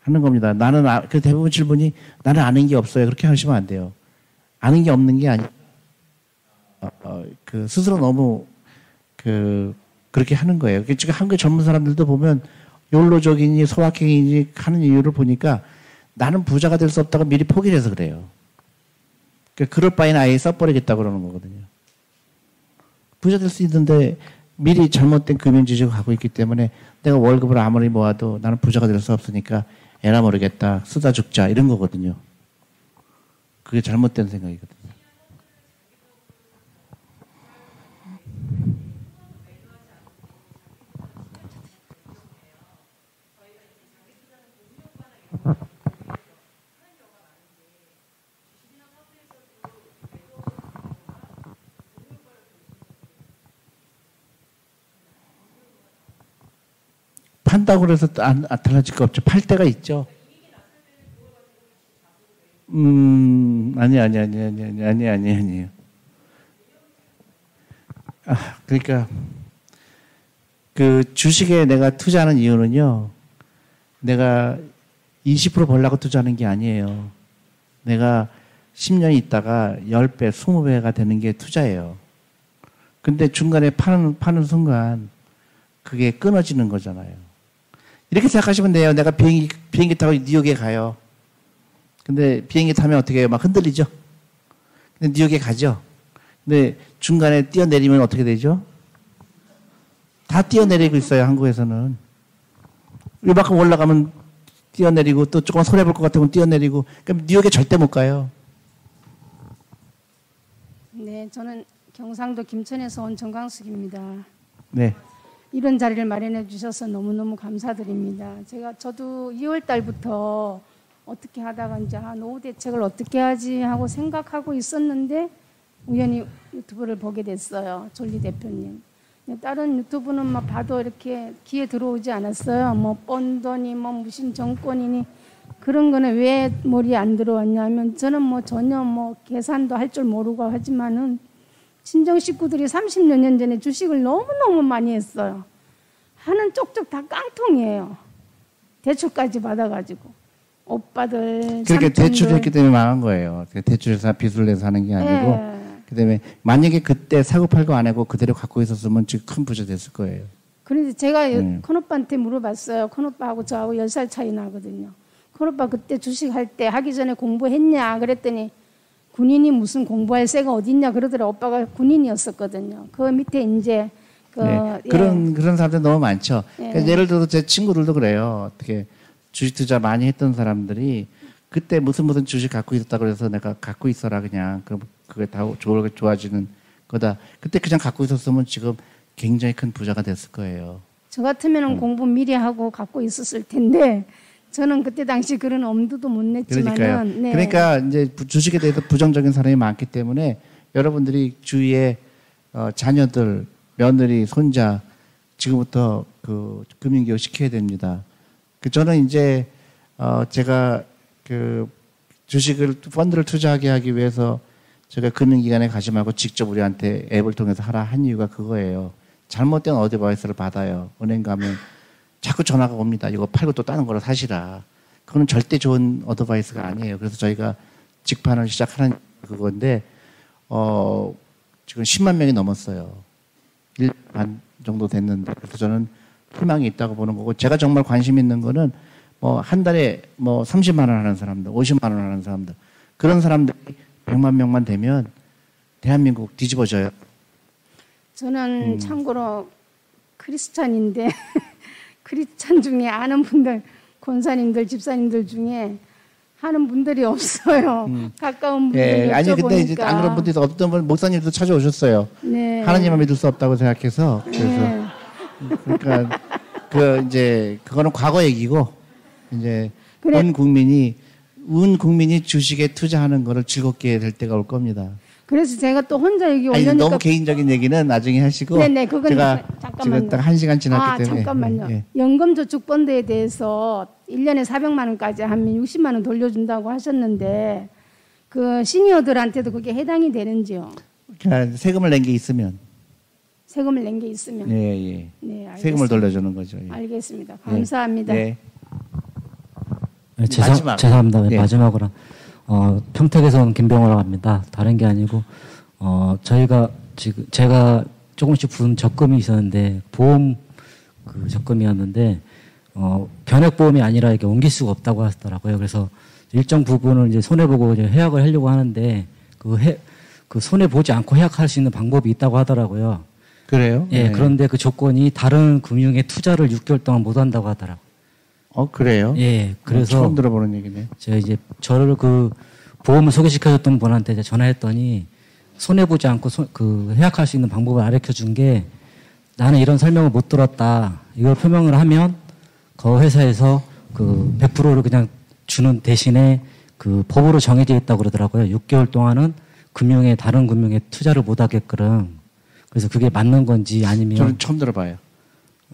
[SPEAKER 1] 하는 겁니다. 나는 아, 그 대부분 질문이 나는 아는 게 없어요. 그렇게 하시면 안 돼요. 아는 게 없는 게 아니. 어, 어, 그 스스로 너무 그 그렇게 하는 거예요. 그 지금 한국 전문 사람들도 보면 욜로적이니 소확행이니 하는 이유를 보니까 나는 부자가 될 수 없다고 미리 포기를 해서 그래요. 그 그럴 바에는 아예 써버리겠다 그러는 거거든요. 부자 될 수 있는데 미리 잘못된 금융 지식을 갖고 있기 때문에 내가 월급을 아무리 모아도 나는 부자가 될 수 없으니까 에라 모르겠다 쓰다 죽자 이런 거거든요. 그게 잘못된 생각이거든요. 판다고 그래서 안, 안 달라질 거 없죠. 팔 때가 있죠. 음, 아니, 아니, 아니, 아니, 아니, 아니, 아니, 아니에요. 아, 그러니까, 그 주식에 내가 투자하는 이유는요, 내가 20% 벌라고 투자하는 게 아니에요. 내가 10년 있다가 10배, 20배가 되는 게 투자예요. 근데 중간에 파는, 파는 순간 그게 끊어지는 거잖아요. 이렇게 생각하시면 돼요. 내가 비행기, 비행기 타고 뉴욕에 가요. 근데 비행기 타면 어떻게 해요? 막 흔들리죠? 근데 뉴욕에 가죠? 근데 중간에 뛰어내리면 어떻게 되죠? 다 뛰어내리고 있어요, 한국에서는. 이만큼 올라가면 뛰어내리고 또 조금 손해볼 것 같으면 뛰어내리고 그럼 뉴욕에 절대 못 가요.
[SPEAKER 6] 네, 저는 경상도 김천에서 온 정광숙입니다.
[SPEAKER 1] 네.
[SPEAKER 6] 이런 자리를 마련해 주셔서 너무너무 감사드립니다. 제가 저도 2월 달부터 어떻게 하다가 이제 아, 노후 대책을 어떻게 하지 하고 생각하고 있었는데 우연히 유튜브를 보게 됐어요. 졸리 대표님. 다른 유튜브는 막 봐도 이렇게 귀에 들어오지 않았어요. 뭐 뻔더니 뭐 무슨 정권이니 그런 거는 왜 머리에 안 들어왔냐면 저는 뭐 전혀 뭐 계산도 할 줄 모르고 하지만은 친정 식구들이 30여 년 전에 주식을 너무너무 많이 했어요. 하는 쪽쪽 다 깡통이에요. 대출까지 받아가지고. 오빠들.
[SPEAKER 1] 그렇게. 대출했기 때문에 망한 거예요. 대출해서 빚을 내서 하는 게 아니고.
[SPEAKER 6] 예.
[SPEAKER 1] 그다음에 만약에 그때 사고 팔고 안 하고 그대로 갖고 있었으면 지금 큰 부자 됐을 거예요.
[SPEAKER 6] 그런데 제가
[SPEAKER 1] 네.
[SPEAKER 6] 큰오빠한테 물어봤어요. 큰오빠하고 저하고 10살 차이 나거든요. 큰오빠 그때 주식할 때 하기 전에 공부했냐 그랬더니 군인이 무슨 공부할 새가 어딨냐 그러더라. 오빠가 군인이었었거든요. 그 밑에 이제 그
[SPEAKER 1] 네.
[SPEAKER 6] 예.
[SPEAKER 1] 그런 그런 사람들 너무 많죠.
[SPEAKER 6] 예.
[SPEAKER 1] 그러니까 예를 들어서 제 친구들도 그래요. 어떻게 주식 투자 많이 했던 사람들이 그때 무슨 무슨 주식 갖고 있었다 그래서 내가 갖고 있어라 그냥 그럼 그게 다 좋아 좋아지는 거다. 그때 그냥 갖고 있었으면 지금 굉장히 큰 부자가 됐을 거예요.
[SPEAKER 6] 저 같으면
[SPEAKER 1] 음.
[SPEAKER 6] 공부 미리 하고 갖고 있었을 텐데 저는 그때 당시 그런 엄두도 못. 냈지만은 네.
[SPEAKER 1] 그러니까 이제 부- 주식에 대해서 부정적인 사람이 많기 때문에 여러분들이 주위에 어, 자녀들, 며느리, 손자 지금부터 그 금융교육 시켜야 됩니다. 그 저는 이제 어, 제가 그 주식을 펀드를 투자하게 하기 위해서 제가 금융기관에 가지 말고 직접 우리한테 앱을 통해서 하라 한 이유가 그거예요. 잘못된 어드바이스를 받아요. 은행 가면 자꾸 전화가 옵니다. 이거 팔고 또 다른 거로 사시라. 그거는 절대 좋은 advice가 아니에요. 그래서 저희가 직판을 시작하는 그건데 어 지금 10만 명이 넘었어요. 1반 정도 됐는데 그래서 저는 희망이 있다고 보는 거고 제가 정말 관심 있는 거는 뭐 한 달에 뭐 30만 원 하는 사람들, 50만 원 하는 사람들 그런 사람들이 100만 명만 되면 대한민국 뒤집어져요.
[SPEAKER 6] 저는
[SPEAKER 1] 음.
[SPEAKER 6] 참고로 크리스찬인데 크리스찬 중에 아는 분들 권사님들 집사님들 중에 하는 분들이 없어요. 가까운 분들
[SPEAKER 1] 예. 아니 근데 이제 안 그런 분들이 어떤 분 목사님도 찾아오셨어요.
[SPEAKER 6] 네.
[SPEAKER 1] 하나님만 믿을 수 없다고 생각해서 그래서
[SPEAKER 6] 네.
[SPEAKER 1] 그러니까 그 이제 그거는 과거 얘기고 이제
[SPEAKER 6] 그래.
[SPEAKER 1] 온 국민이 온 국민이 주식에 투자하는 거를 즐겁게 될 때가 올 겁니다.
[SPEAKER 6] 그래서 제가 또 혼자 여기
[SPEAKER 1] 아니
[SPEAKER 6] 올려니까
[SPEAKER 1] 너무 개인적인 얘기는 나중에 하시고
[SPEAKER 6] 네네 그건
[SPEAKER 1] 제가
[SPEAKER 6] 잠깐만요.
[SPEAKER 1] 지금 딱한 시간 지났기
[SPEAKER 6] 아,
[SPEAKER 1] 때문에
[SPEAKER 6] 잠깐만요.
[SPEAKER 1] 예, 예.
[SPEAKER 6] 연금저축펀드에 대해서 1년에 400만 원까지 하면 60만 원 돌려준다고 하셨는데 그 시니어들한테도 그게 해당이 되는지요?
[SPEAKER 1] 그러니까 세금을 낸 게 있으면
[SPEAKER 6] 세금을 낸 게 있으면.
[SPEAKER 1] 예, 예.
[SPEAKER 6] 네, 알겠습니다.
[SPEAKER 1] 세금을 돌려주는 거죠. 예.
[SPEAKER 6] 알겠습니다. 감사합니다.
[SPEAKER 1] 네.
[SPEAKER 7] 네, 죄송,
[SPEAKER 1] 마지막.
[SPEAKER 7] 죄송합니다. 네,
[SPEAKER 1] 예.
[SPEAKER 7] 마지막으로 어, 평택에서 온 김병호라고 합니다. 다른 게 아니고 어, 저희가 지금 제가 조금씩 부은 적금이 있었는데 보험 그 적금이었는데 어, 변액 보험이 아니라 이렇게 옮길 수가 없다고 하더라고요. 그래서 일정 부분을 이제 손해 보고 이제 해약을 하려고 하는데 그 해, 그 손해 보지 않고 해약할 수 있는 방법이 있다고 하더라고요.
[SPEAKER 1] 그래요?
[SPEAKER 7] 예,
[SPEAKER 1] 네.
[SPEAKER 7] 그런데 그 조건이 다른 금융에 투자를 6개월 동안 못 한다고 하더라고.
[SPEAKER 1] 어 그래요?
[SPEAKER 7] 예,
[SPEAKER 1] 어,
[SPEAKER 7] 그래서
[SPEAKER 1] 처음 들어보는 얘기네.
[SPEAKER 7] 제가 이제 저를 그 보험을 소개시켜줬던 분한테 이제 전화했더니 손해 보지 않고 소- 그 해약할 수 있는 방법을 알려 준게 나는 이런 설명을 못 들었다. 이걸 표명을 하면 그 회사에서 그 100%를 그냥 주는 대신에 그 법으로 정해져 있다고 그러더라고요. 6개월 동안은 금융에 다른 금융에 투자를 못 하게끔. 그래서 그게 맞는 건지 아니면
[SPEAKER 1] 저는 처음 들어봐요.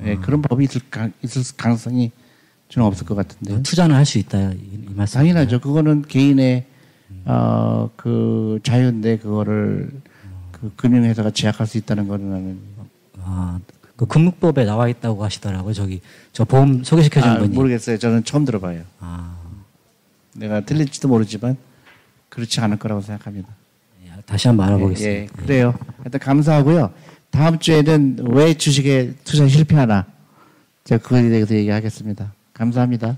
[SPEAKER 1] 예, 그런 법이 있을, 가, 있을 가능성이 저는 없을 것 같은데.
[SPEAKER 7] 투자는 할 수 있다. 이, 이 말씀.
[SPEAKER 1] 당연하죠. 그거는 개인의 어, 그 자유인데 그거를 그 금융회사가 제약할 수 있다는 거는 나는
[SPEAKER 7] 아, 그 금융법에 나와 있다고 하시더라고요. 저기 저 보험 소개시켜 준
[SPEAKER 1] 아,
[SPEAKER 7] 분이.
[SPEAKER 1] 모르겠어요. 저는 처음 들어봐요.
[SPEAKER 7] 아,
[SPEAKER 1] 내가 틀릴지도 모르지만 그렇지 않을 거라고 생각합니다.
[SPEAKER 7] 예, 다시 한번 알아보겠습니다.
[SPEAKER 1] 예, 예, 그래요. 하여튼 감사하고요. 다음 주에는 왜 주식에 투자 실패하나 제가 그거에 대해서 얘기하겠습니다. 감사합니다.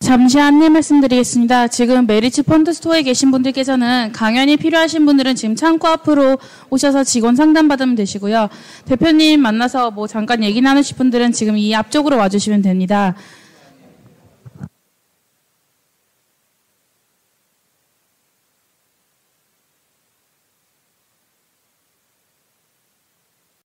[SPEAKER 8] 잠시 안내 말씀드리겠습니다. 지금 메리츠 펀드 스토어에 계신 분들께서는 강연이 필요하신 분들은 지금 창구 앞으로 오셔서 직원 상담 받으면 되시고요. 대표님 만나서 뭐 잠깐 얘기 나누실 분들은 지금 이 앞쪽으로 와주시면 됩니다.